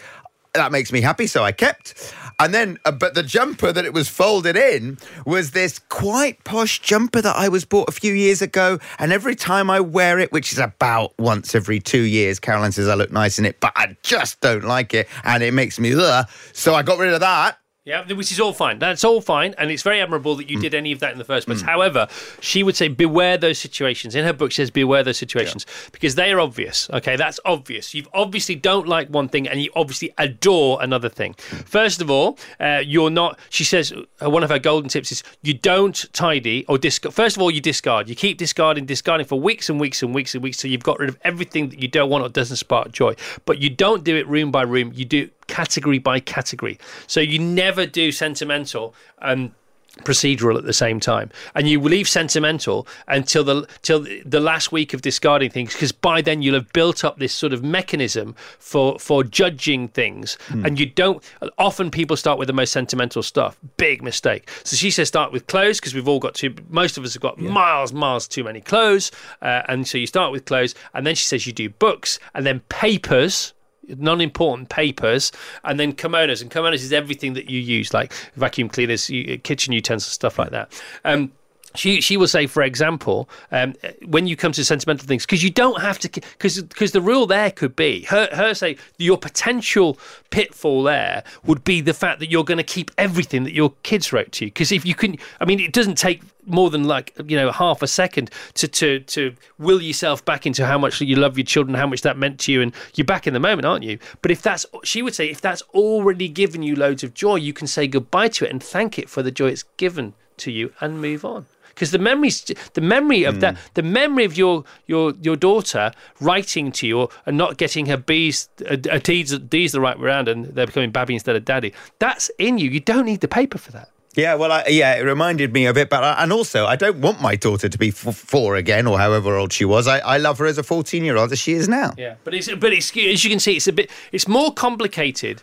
that makes me happy, so I kept. And then, uh, but the jumper that it was folded in was this quite posh jumper that I was bought a few years ago. And every time I wear it, which is about once every two years, Caroline says I look nice in it, but I just don't like it. And it makes me, ugh. So I got rid of that. Yeah, which is all fine. That's all fine, and it's very admirable that you did any of that in the first place. However, she would say beware those situations. In her book, she says beware those situations because they are obvious. Okay, that's obvious. You obviously don't like one thing, and you obviously adore another thing. First of all, uh, you're not. She says uh, one of her golden tips is you don't tidy or discard. First of all, you discard. You keep discarding, discarding for weeks and weeks and weeks and weeks, so you've got rid of everything that you don't want or doesn't spark joy. But you don't do it room by room. You do category by category. So you never do sentimental and procedural at the same time. And you leave sentimental until the till the last week of discarding things because by then you'll have built up this sort of mechanism for for judging things. And you don't often people start with the most sentimental stuff. Big mistake. So she says start with clothes because we've all got too most of us have got miles miles too many clothes. Uh, and so you start with clothes and then she says you do books and then papers non-important papers and then kimonos and kimonos is everything that you use like vacuum cleaners kitchen utensils stuff like that um, she she will say, for example, um, when you come to sentimental things, because you don't have to, because because the rule there could be her her say your potential pitfall there would be the fact that you're going to keep everything that your kids wrote to you. Because if you can, I mean, it doesn't take more than like you know half a second to to to will yourself back into how much you love your children, how much that meant to you, and you're back in the moment, aren't you? But if that's she would say if that's already given you loads of joy, you can say goodbye to it and thank it for the joy it's given to you and move on. Because the memories the memory of that the memory of your your your daughter writing to you and not getting her b's uh, uh, d's, d's the right way around and they're becoming babby instead of daddy that's in you. You don't need the paper for that Yeah, well, I, yeah, it reminded me of it, but I, and also I don't want my daughter to be f- four again or however old she was. I, I love her as a fourteen-year-old as she is now. Yeah, but it's but it's as you can see, it's a bit it's more complicated,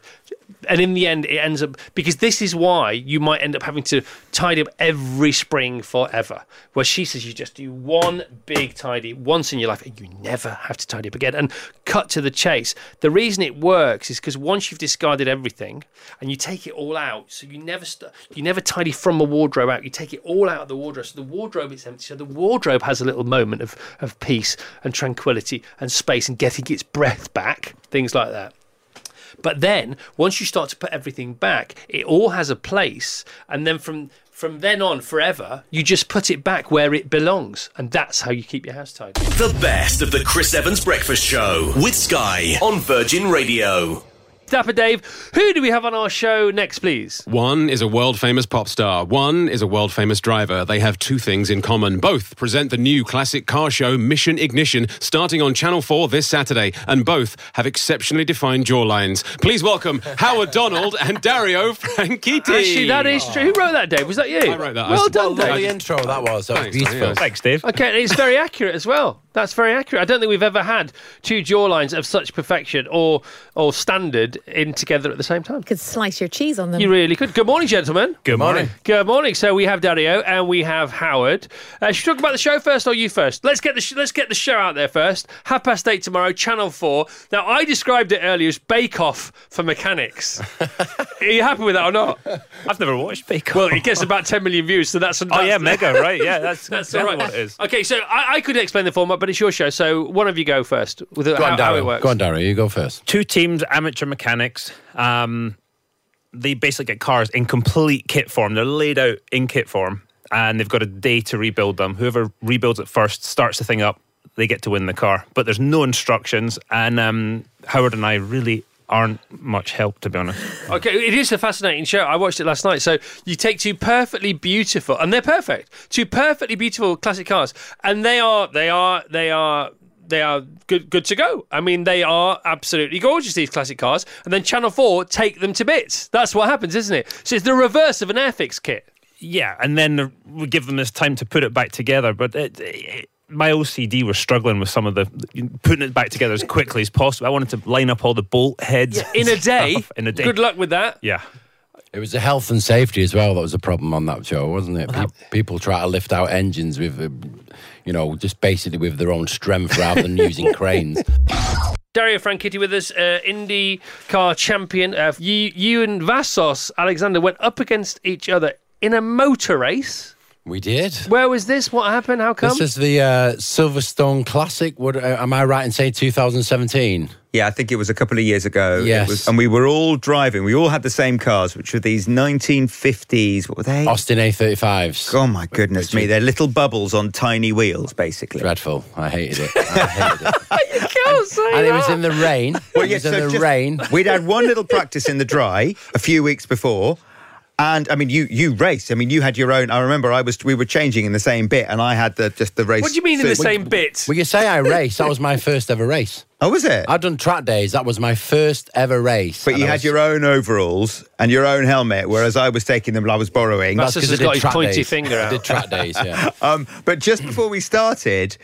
and in the end, it ends up because this is why you might end up having to tidy up every spring forever. Where she says you just do one big tidy once in your life, and you never have to tidy up again. And cut to the chase. The reason it works is because once you've discarded everything and you take it all out, so you never st- you never tidy from a wardrobe out. You take it all out of the wardrobe, so the wardrobe is empty. So the wardrobe has a little moment of of peace and tranquility and space and getting its breath back. Things like that. But then once you start to put everything back, it all has a place, and then from from then on forever, you just put it back where it belongs, and that's how you keep your house tidy. The best of the Chris Evans Breakfast Show with Sky on Virgin Radio. Dapper Dave, who do we have on our show next, please? One is a world famous pop star. One is a world famous driver. They have two things in common. Both present the new classic car show Mission Ignition starting on Channel 4 this Saturday, and both have exceptionally defined jawlines. Please welcome Howard Donald and Dario Franchitti. Actually, that is true. Who wrote that, Dave? Was that you? I wrote that. Well I- done, well, Dave. the intro that was. That was Thanks, beautiful. yes. Thanks, Steve. Okay, it's very accurate as well. That's very accurate. I don't think we've ever had two jawlines of such perfection or or standard in together at the same time. Could slice your cheese on them. You really could. Good morning, gentlemen. Good morning. Good morning. So we have Dario and we have Howard. Uh, should we talk about the show first or you first? Let's get the sh- let's get the show out there first. Half past eight tomorrow, Channel Four. Now I described it earlier as Bake Off for mechanics. Are you happy with that or not? I've never watched Bake Off. Well, it gets about ten million views, so that's, Oh yeah, mega, right? Yeah, that's That's exactly all right. what it is. Okay, so I, I could explain the format, but it's your show, so one of you go first with Go how, on, how it works. Go on, Dario, you go first. Two teams, amateur mechanics. Um, they basically get cars in complete kit form. They're laid out in kit form, and they've got a day to rebuild them. Whoever rebuilds it first starts the thing up. They get to win the car, but there's no instructions. And um, Howard and I really aren't much help, to be honest. Okay, it is a fascinating show. I watched it last night. So you take two perfectly beautiful, and they're perfect, two perfectly beautiful classic cars, and they are, they are, they are. They are good, good to go. I mean, they are absolutely gorgeous. These classic cars, and then Channel Four take them to bits. That's what happens, isn't it? So it's the reverse of an Airfix kit. Yeah, and then we give them this time to put it back together. But it, it, my OCD was struggling with some of the putting it back together as quickly as possible. I wanted to line up all the bolt heads in a day. stuff in a day. Good luck with that. Yeah. It was the health and safety as well that was a problem on that show, wasn't it? Pe- people try to lift out engines with, uh, you know, just basically with their own strength rather than using cranes. Dario Franchitti with us, uh, Indy car champion. Uh, you, you and Vassos Alexander went up against each other in a motor race. We did. Where was this? What happened? How come? This is the uh, Silverstone Classic. What, uh, am I right in saying 2017? Yeah, I think it was a couple of years ago. It Yes. was- and we were all driving. We all had the same cars, which were these 1950s. What were they? Austin A35s. Oh my goodness me! They're little bubbles on tiny wheels, basically. Dreadful. I hated it. I hated it. you can't say and it was in the rain. Well, it yeah, was in the just- rain. We'd had one little practice in the dry a few weeks before. And I mean, you you raced. I mean, you had your own. I remember I was we were changing in the same bit, and I had the just the race. What do you mean in the suit. same bit? Well, you say I race. That was my first ever race. Oh, was it? I'd done track days. That was my first ever race. But And you I had was- your own overalls and your own helmet, whereas I was taking them. While I was borrowing. That's That's 'cause has I got his pointy days. finger I did track days, yeah. Um, but just before we started,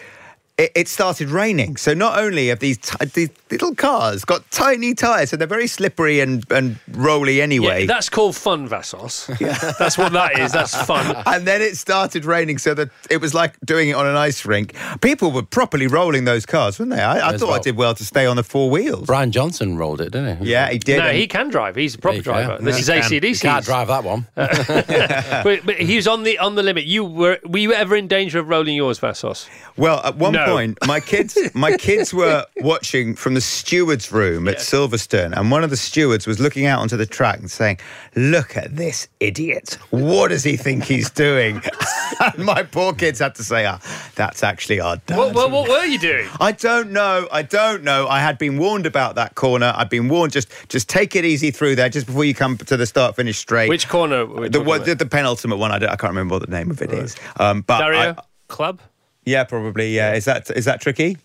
it, it started raining. So not only have these, ti these little cars got tiny tyres, so they're very slippery and, and rolly anyway. Yeah, that's called fun, Vassos. That's what that is. That's fun. and then it started raining, so that it was like doing it on an ice rink. People were properly rolling those cars, weren't they? I, I As thought I did well to stay on the four wheels. Brian Johnson rolled it, didn't he? Yeah, he did. No, he can drive. He's a proper There you go. driver. This is Yeah. ACDC. You can't drive that one. Uh, but, but he was on the on the limit. You were were you ever in danger of rolling yours, Vassos? well, at one No. point, my kids, my kids were watching from the steward's room at Silverstone, and one of the stewards was looking out onto the track and saying, "Look at this idiot! What does he think he's doing?" and my poor kids had to say, "Ah, that's actually our dad." What, what, what were you doing? I don't know. I don't know. I had been warned about that corner. I'd been warned just just take it easy through there, just before you come to the start finish straight. Which corner? The, the, the penultimate one. I, don't, I can't remember what the name of it is. Um, but Dario I- Club. Yeah, probably. Yeah, is that is that tricky?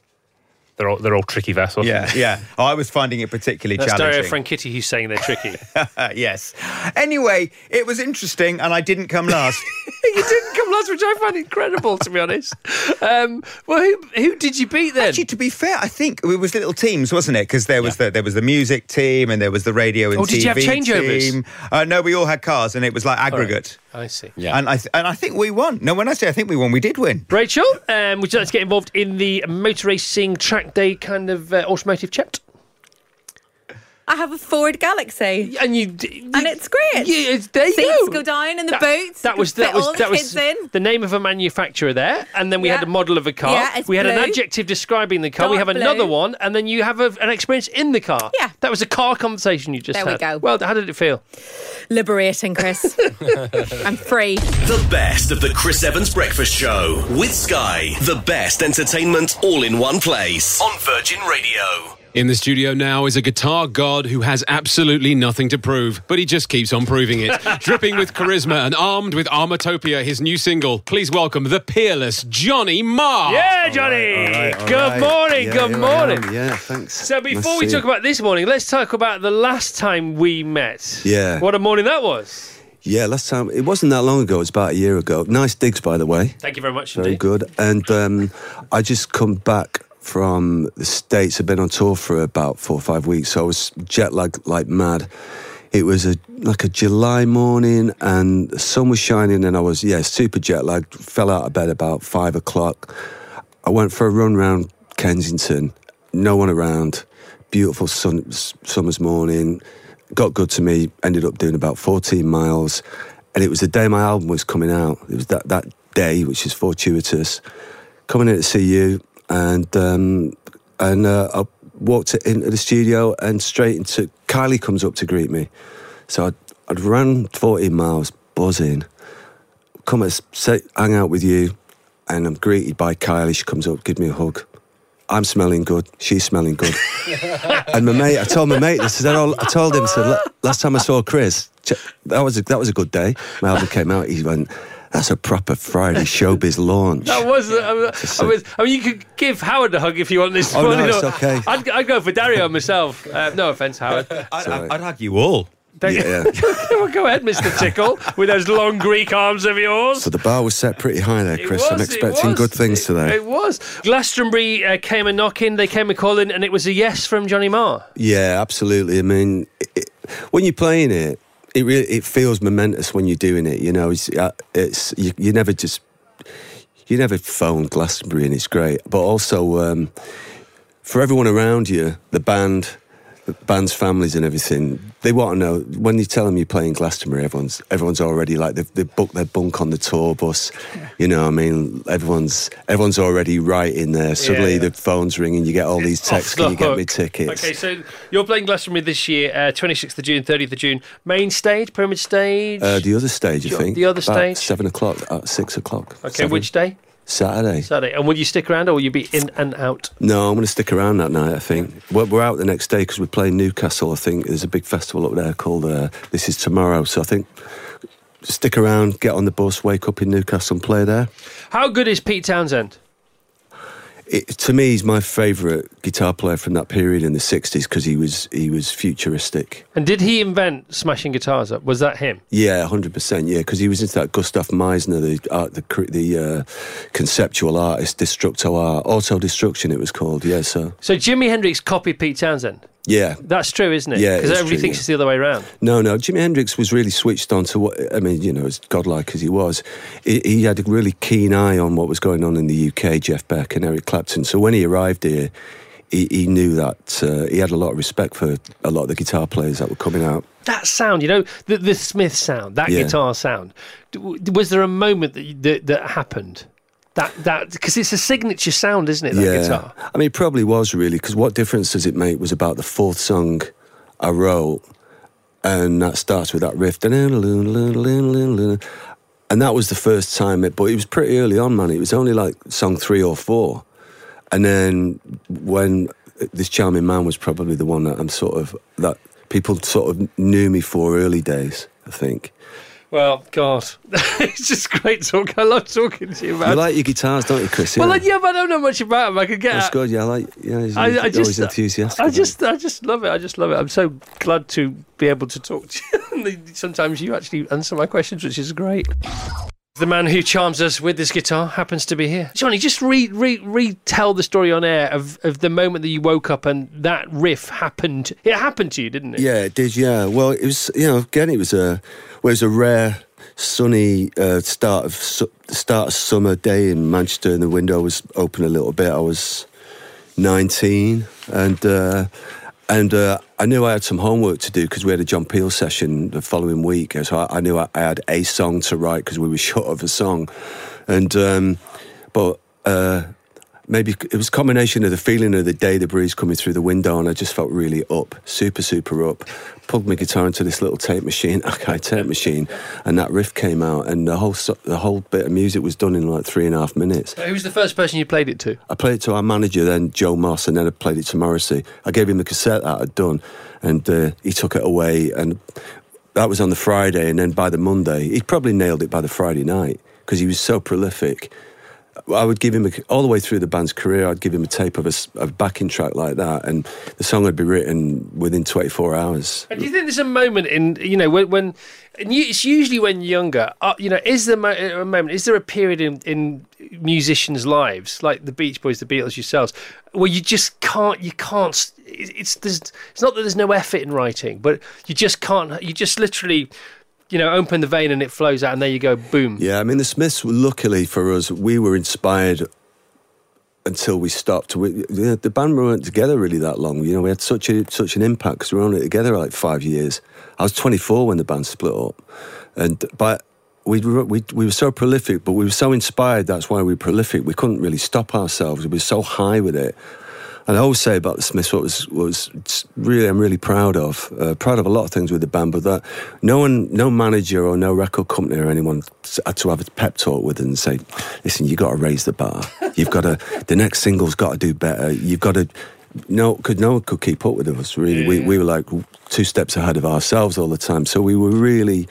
They're all they're all tricky Vassos. Yeah, yeah. I was finding it particularly challenging. That's Dario challenging. Franchitti who's saying they're tricky. yes. Anyway, it was interesting, and I didn't come last. you didn't come last, which I find incredible, to be honest. Um, well, who, who did you beat then? Actually, to be fair, I think it was little teams, wasn't it? Because there was the there was the music team, and there was the radio and Oh, did TV you have changeovers? team. Uh, no, we all had cars, and it was like aggregate. I see. Yeah, And I th- and I think we won. No, when I say I think we won, we did win. Rachel, um, would you like to get involved in the motor racing track day kind of uh, automotive chat? I have a Ford Galaxy. And you, and it's great. Yeah, it's, there you Seats go. go down in the That- boots. That was that was the that was in. the name of a manufacturer there, and then we had a model of a car. Yeah, it's we had an adjective describing the car. we Dark have another one, and then you have a, an experience in the car. Yeah. that was a car conversation you just There we go. Well, how did it feel? Liberating, Chris. I'm free. The best of the Chris Evans Breakfast Show with Sky. The best entertainment all in one place on Virgin Radio. In the studio now is a guitar god who has absolutely nothing to prove, but he just keeps on proving it. Dripping with charisma and armed with Armatopia, his new single. Please welcome the peerless Johnny Marr. Yeah, Johnny. good morning. good morning. Yeah, thanks. So before to we talk you. about this morning, let's talk about the last time we met. Yeah. What a morning that was. Yeah, last time it wasn't that long ago. It was about a year ago. Nice digs, by the way. Thank you very much Very indeed. good. And um, I just come back from the states. I've been on tour for about four or five weeks, so I was jet lagged like mad. It was a like a July morning, and the sun was shining, and I was yeah super jet lagged. Fell out of bed about five o'clock. I went for a run round Kensington. No one around. Beautiful sun, summer's morning. Got good to me. Ended up doing about 14 miles. And it was the day my album was coming out. It was that, that day, which is fortuitous. Coming in to see you. And, um, and uh, I walked into the studio and straight into Kylie comes up to greet me. So I'd, I'd run 14 miles, buzzing come and say, hang out with you, and I'm greeted by Kylie. She comes up, give me a hug. I'm smelling good. She's smelling good. and my mate, I told my mate this. I, said, "Oh," I told him, I said, last time I saw Chris, that was a, that was a good day. My album came out. He went, that's a proper Friday showbiz launch. That was, I was, I was. I mean, you could give Howard a hug if you want this Oh, no, morning. it's okay. I'd, I'd go for Dario myself. Uh, no offense, Howard. I'd, I'd hug you all. Don't you? Yeah. well, go ahead, Mr. Tickle, with those long Greek arms of yours. So the bar was set pretty high there, Chris. was, I'm expecting good things today. It was. Glastonbury uh, came a knocking, they came a calling, and it was a yes from Johnny Marr. Yeah, absolutely. I mean, it, it, when you're playing it, it really it feels momentous when you're doing it. You know, it's, uh, it's you, you never just you never phone Glastonbury and it's great, but also um, for everyone around you, the band, band's families and everything, they want to know when you tell them you're playing Glastonbury. Everyone's everyone's already like they've, they've booked their bunk on the tour bus. You know, I mean, everyone's everyone's already right in there. Suddenly yeah. the phone's ringing, you get all these texts. Off Can you the get me tickets? Okay, so you're playing Glastonbury this year, uh, 26th of June, 30th of June. Main stage, Pyramid Stage. Uh, the other stage, I think. the other stage? Seven o'clock, uh, six o'clock. okay, seven. which day? Saturday. Saturday. And will you stick around or will you be in and out? No, I'm going to stick around that night, I think. We're, we're out the next day because we're playing Newcastle, I think. There's a big festival up there called uh, This Is Tomorrow. So I think stick around, get on the bus, wake up in Newcastle and play there. How good is Pete Townshend? It, to me, he's my favourite guitar player from that period in the 60s because he was, he was futuristic. And did he invent smashing guitars up? Was that him? Yeah, hundred percent. Yeah, because he was into that Gustav Metzger, the art, the the uh, conceptual artist, destructo art, auto destruction. It was called. Yeah, so So Jimi Hendrix copied Pete Townshend. Yeah. That's true, isn't it? Yeah, Because everybody true, thinks yeah. it's the other way around. No, no. Jimi Hendrix was really switched on to what I mean. You know, as godlike as he was, he, he had a really keen eye on what was going on in the UK. Jeff Beck and Eric Clapton. So when he arrived here, he, he knew that uh, he had a lot of respect for a lot of the guitar players that were coming out. That sound, you know, the, the Smith sound, that Yeah. guitar sound. Was there a moment that, that that happened That that because it's a signature sound, isn't it? That yeah. guitar. I mean, it probably was really because what difference does it make was about the fourth song I wrote, and that starts with that riff, and that was the first time it. But it was pretty early on, man. It was only like song three or four, and then when this charming man was probably the one that I'm sort of that people sort of knew me for early days. I think. Well, God, it's just great talk. I love talking to you, man. You like your guitars, don't you, Chris? Well, Yeah. like, yeah, but I don't know much about them. I could get. That's good. Yeah, I like. Yeah, he's, I, he's I always just, enthusiastic. I just, I just love it. I just love it. I'm so glad to be able to talk to you. Sometimes you actually answer my questions, which is great. The man who charms us with this guitar happens to be here. Johnny, just re, re, retell the story on air of, of the moment that you woke up and that riff happened. It happened to you, didn't it? Yeah, it did. Yeah. Well, it was. You know, again, it was a. Well, it was a rare, sunny uh, start of su- start of summer day in Manchester, and the window was open a little bit. I was nineteen, and uh, and uh, I knew I had some homework to do because we had a John Peel session the following week. So I, I knew I, I had a song to write because we were short of a song, and um, but. Uh, maybe it was a combination of the feeling of the day, the breeze coming through the window, and I just felt really up, super, super up. Plugged my guitar into this little tape machine, Akai tape machine, and that riff came out, and the whole the whole bit of music was done in like three and a half minutes. Who was the first person you played it to? I played it to our manager, then Joe Moss, and then I played it to Morrissey. I gave him the cassette that I'd done, and uh, he took it away, and that was on the Friday, and then by the Monday, he'd probably nailed it by the Friday night because he was so prolific. I would give him a, all the way through the band's career. I'd give him a tape of a, backing track like that, and the song would be written within 24 hours. And do you think there's a moment in you know when when you, it's usually when younger uh, you know is there mo- a moment is there a period in in musicians' lives like the Beach Boys, the Beatles, yourselves where you just can't you can't it's there's it's not that there's no effort in writing but you just can't you just literally you know open the vein and it flows out and there you go boom Yeah, I mean, the Smiths, luckily for us, we were inspired until we stopped. We, the, band weren't together really that long. You know, we had such a such an impact because we were only together like five years. I was 24 when the band split up, and but we we we were so prolific, but we were so inspired. That's why we were prolific. We couldn't really stop ourselves. We were so high with it. And I always say about the Smiths, what was was really I'm really proud of, uh, proud of a lot of things with the band, but that no one, no manager or no record company or anyone had to have a pep talk with and say, listen, you got to raise the bar. You've got to. The next single's got to do better. You've got to. No, could no one could keep up with us. Really, we we were like two steps ahead of ourselves all the time. So we were really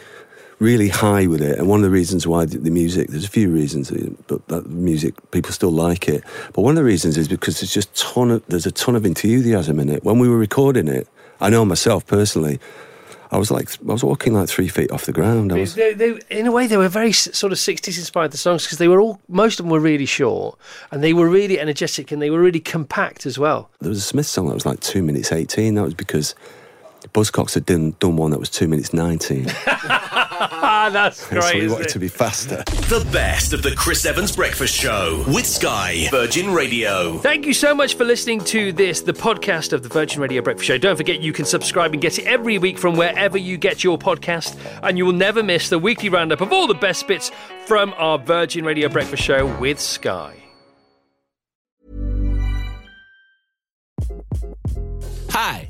really high with it. And one of the reasons why the, the music, there's a few reasons, uh, but that music, people still like it. But one of the reasons is because there's just ton of, there's a ton of enthusiasm in it. When we were recording it, I know myself personally, I was like, I was walking like three feet off the ground. Was, They, they, in a way, they were very sort of 60s inspired, the songs, because they were all, most of them were really short and they were really energetic and they were really compact as well. there was a Smith song that was like two minutes 18. That was because Buzzcocks had done, done one that was two minutes 19. That's so great. we isn't wanted it? to be faster. The best of the Chris Evans Breakfast Show with Sky Virgin Radio. Thank you so much for listening to this, the podcast of the Virgin Radio Breakfast Show. Don't forget you can subscribe and get it every week from wherever you get your podcast, and you will never miss the weekly roundup of all the best bits from our Virgin Radio Breakfast Show with Sky. Hi,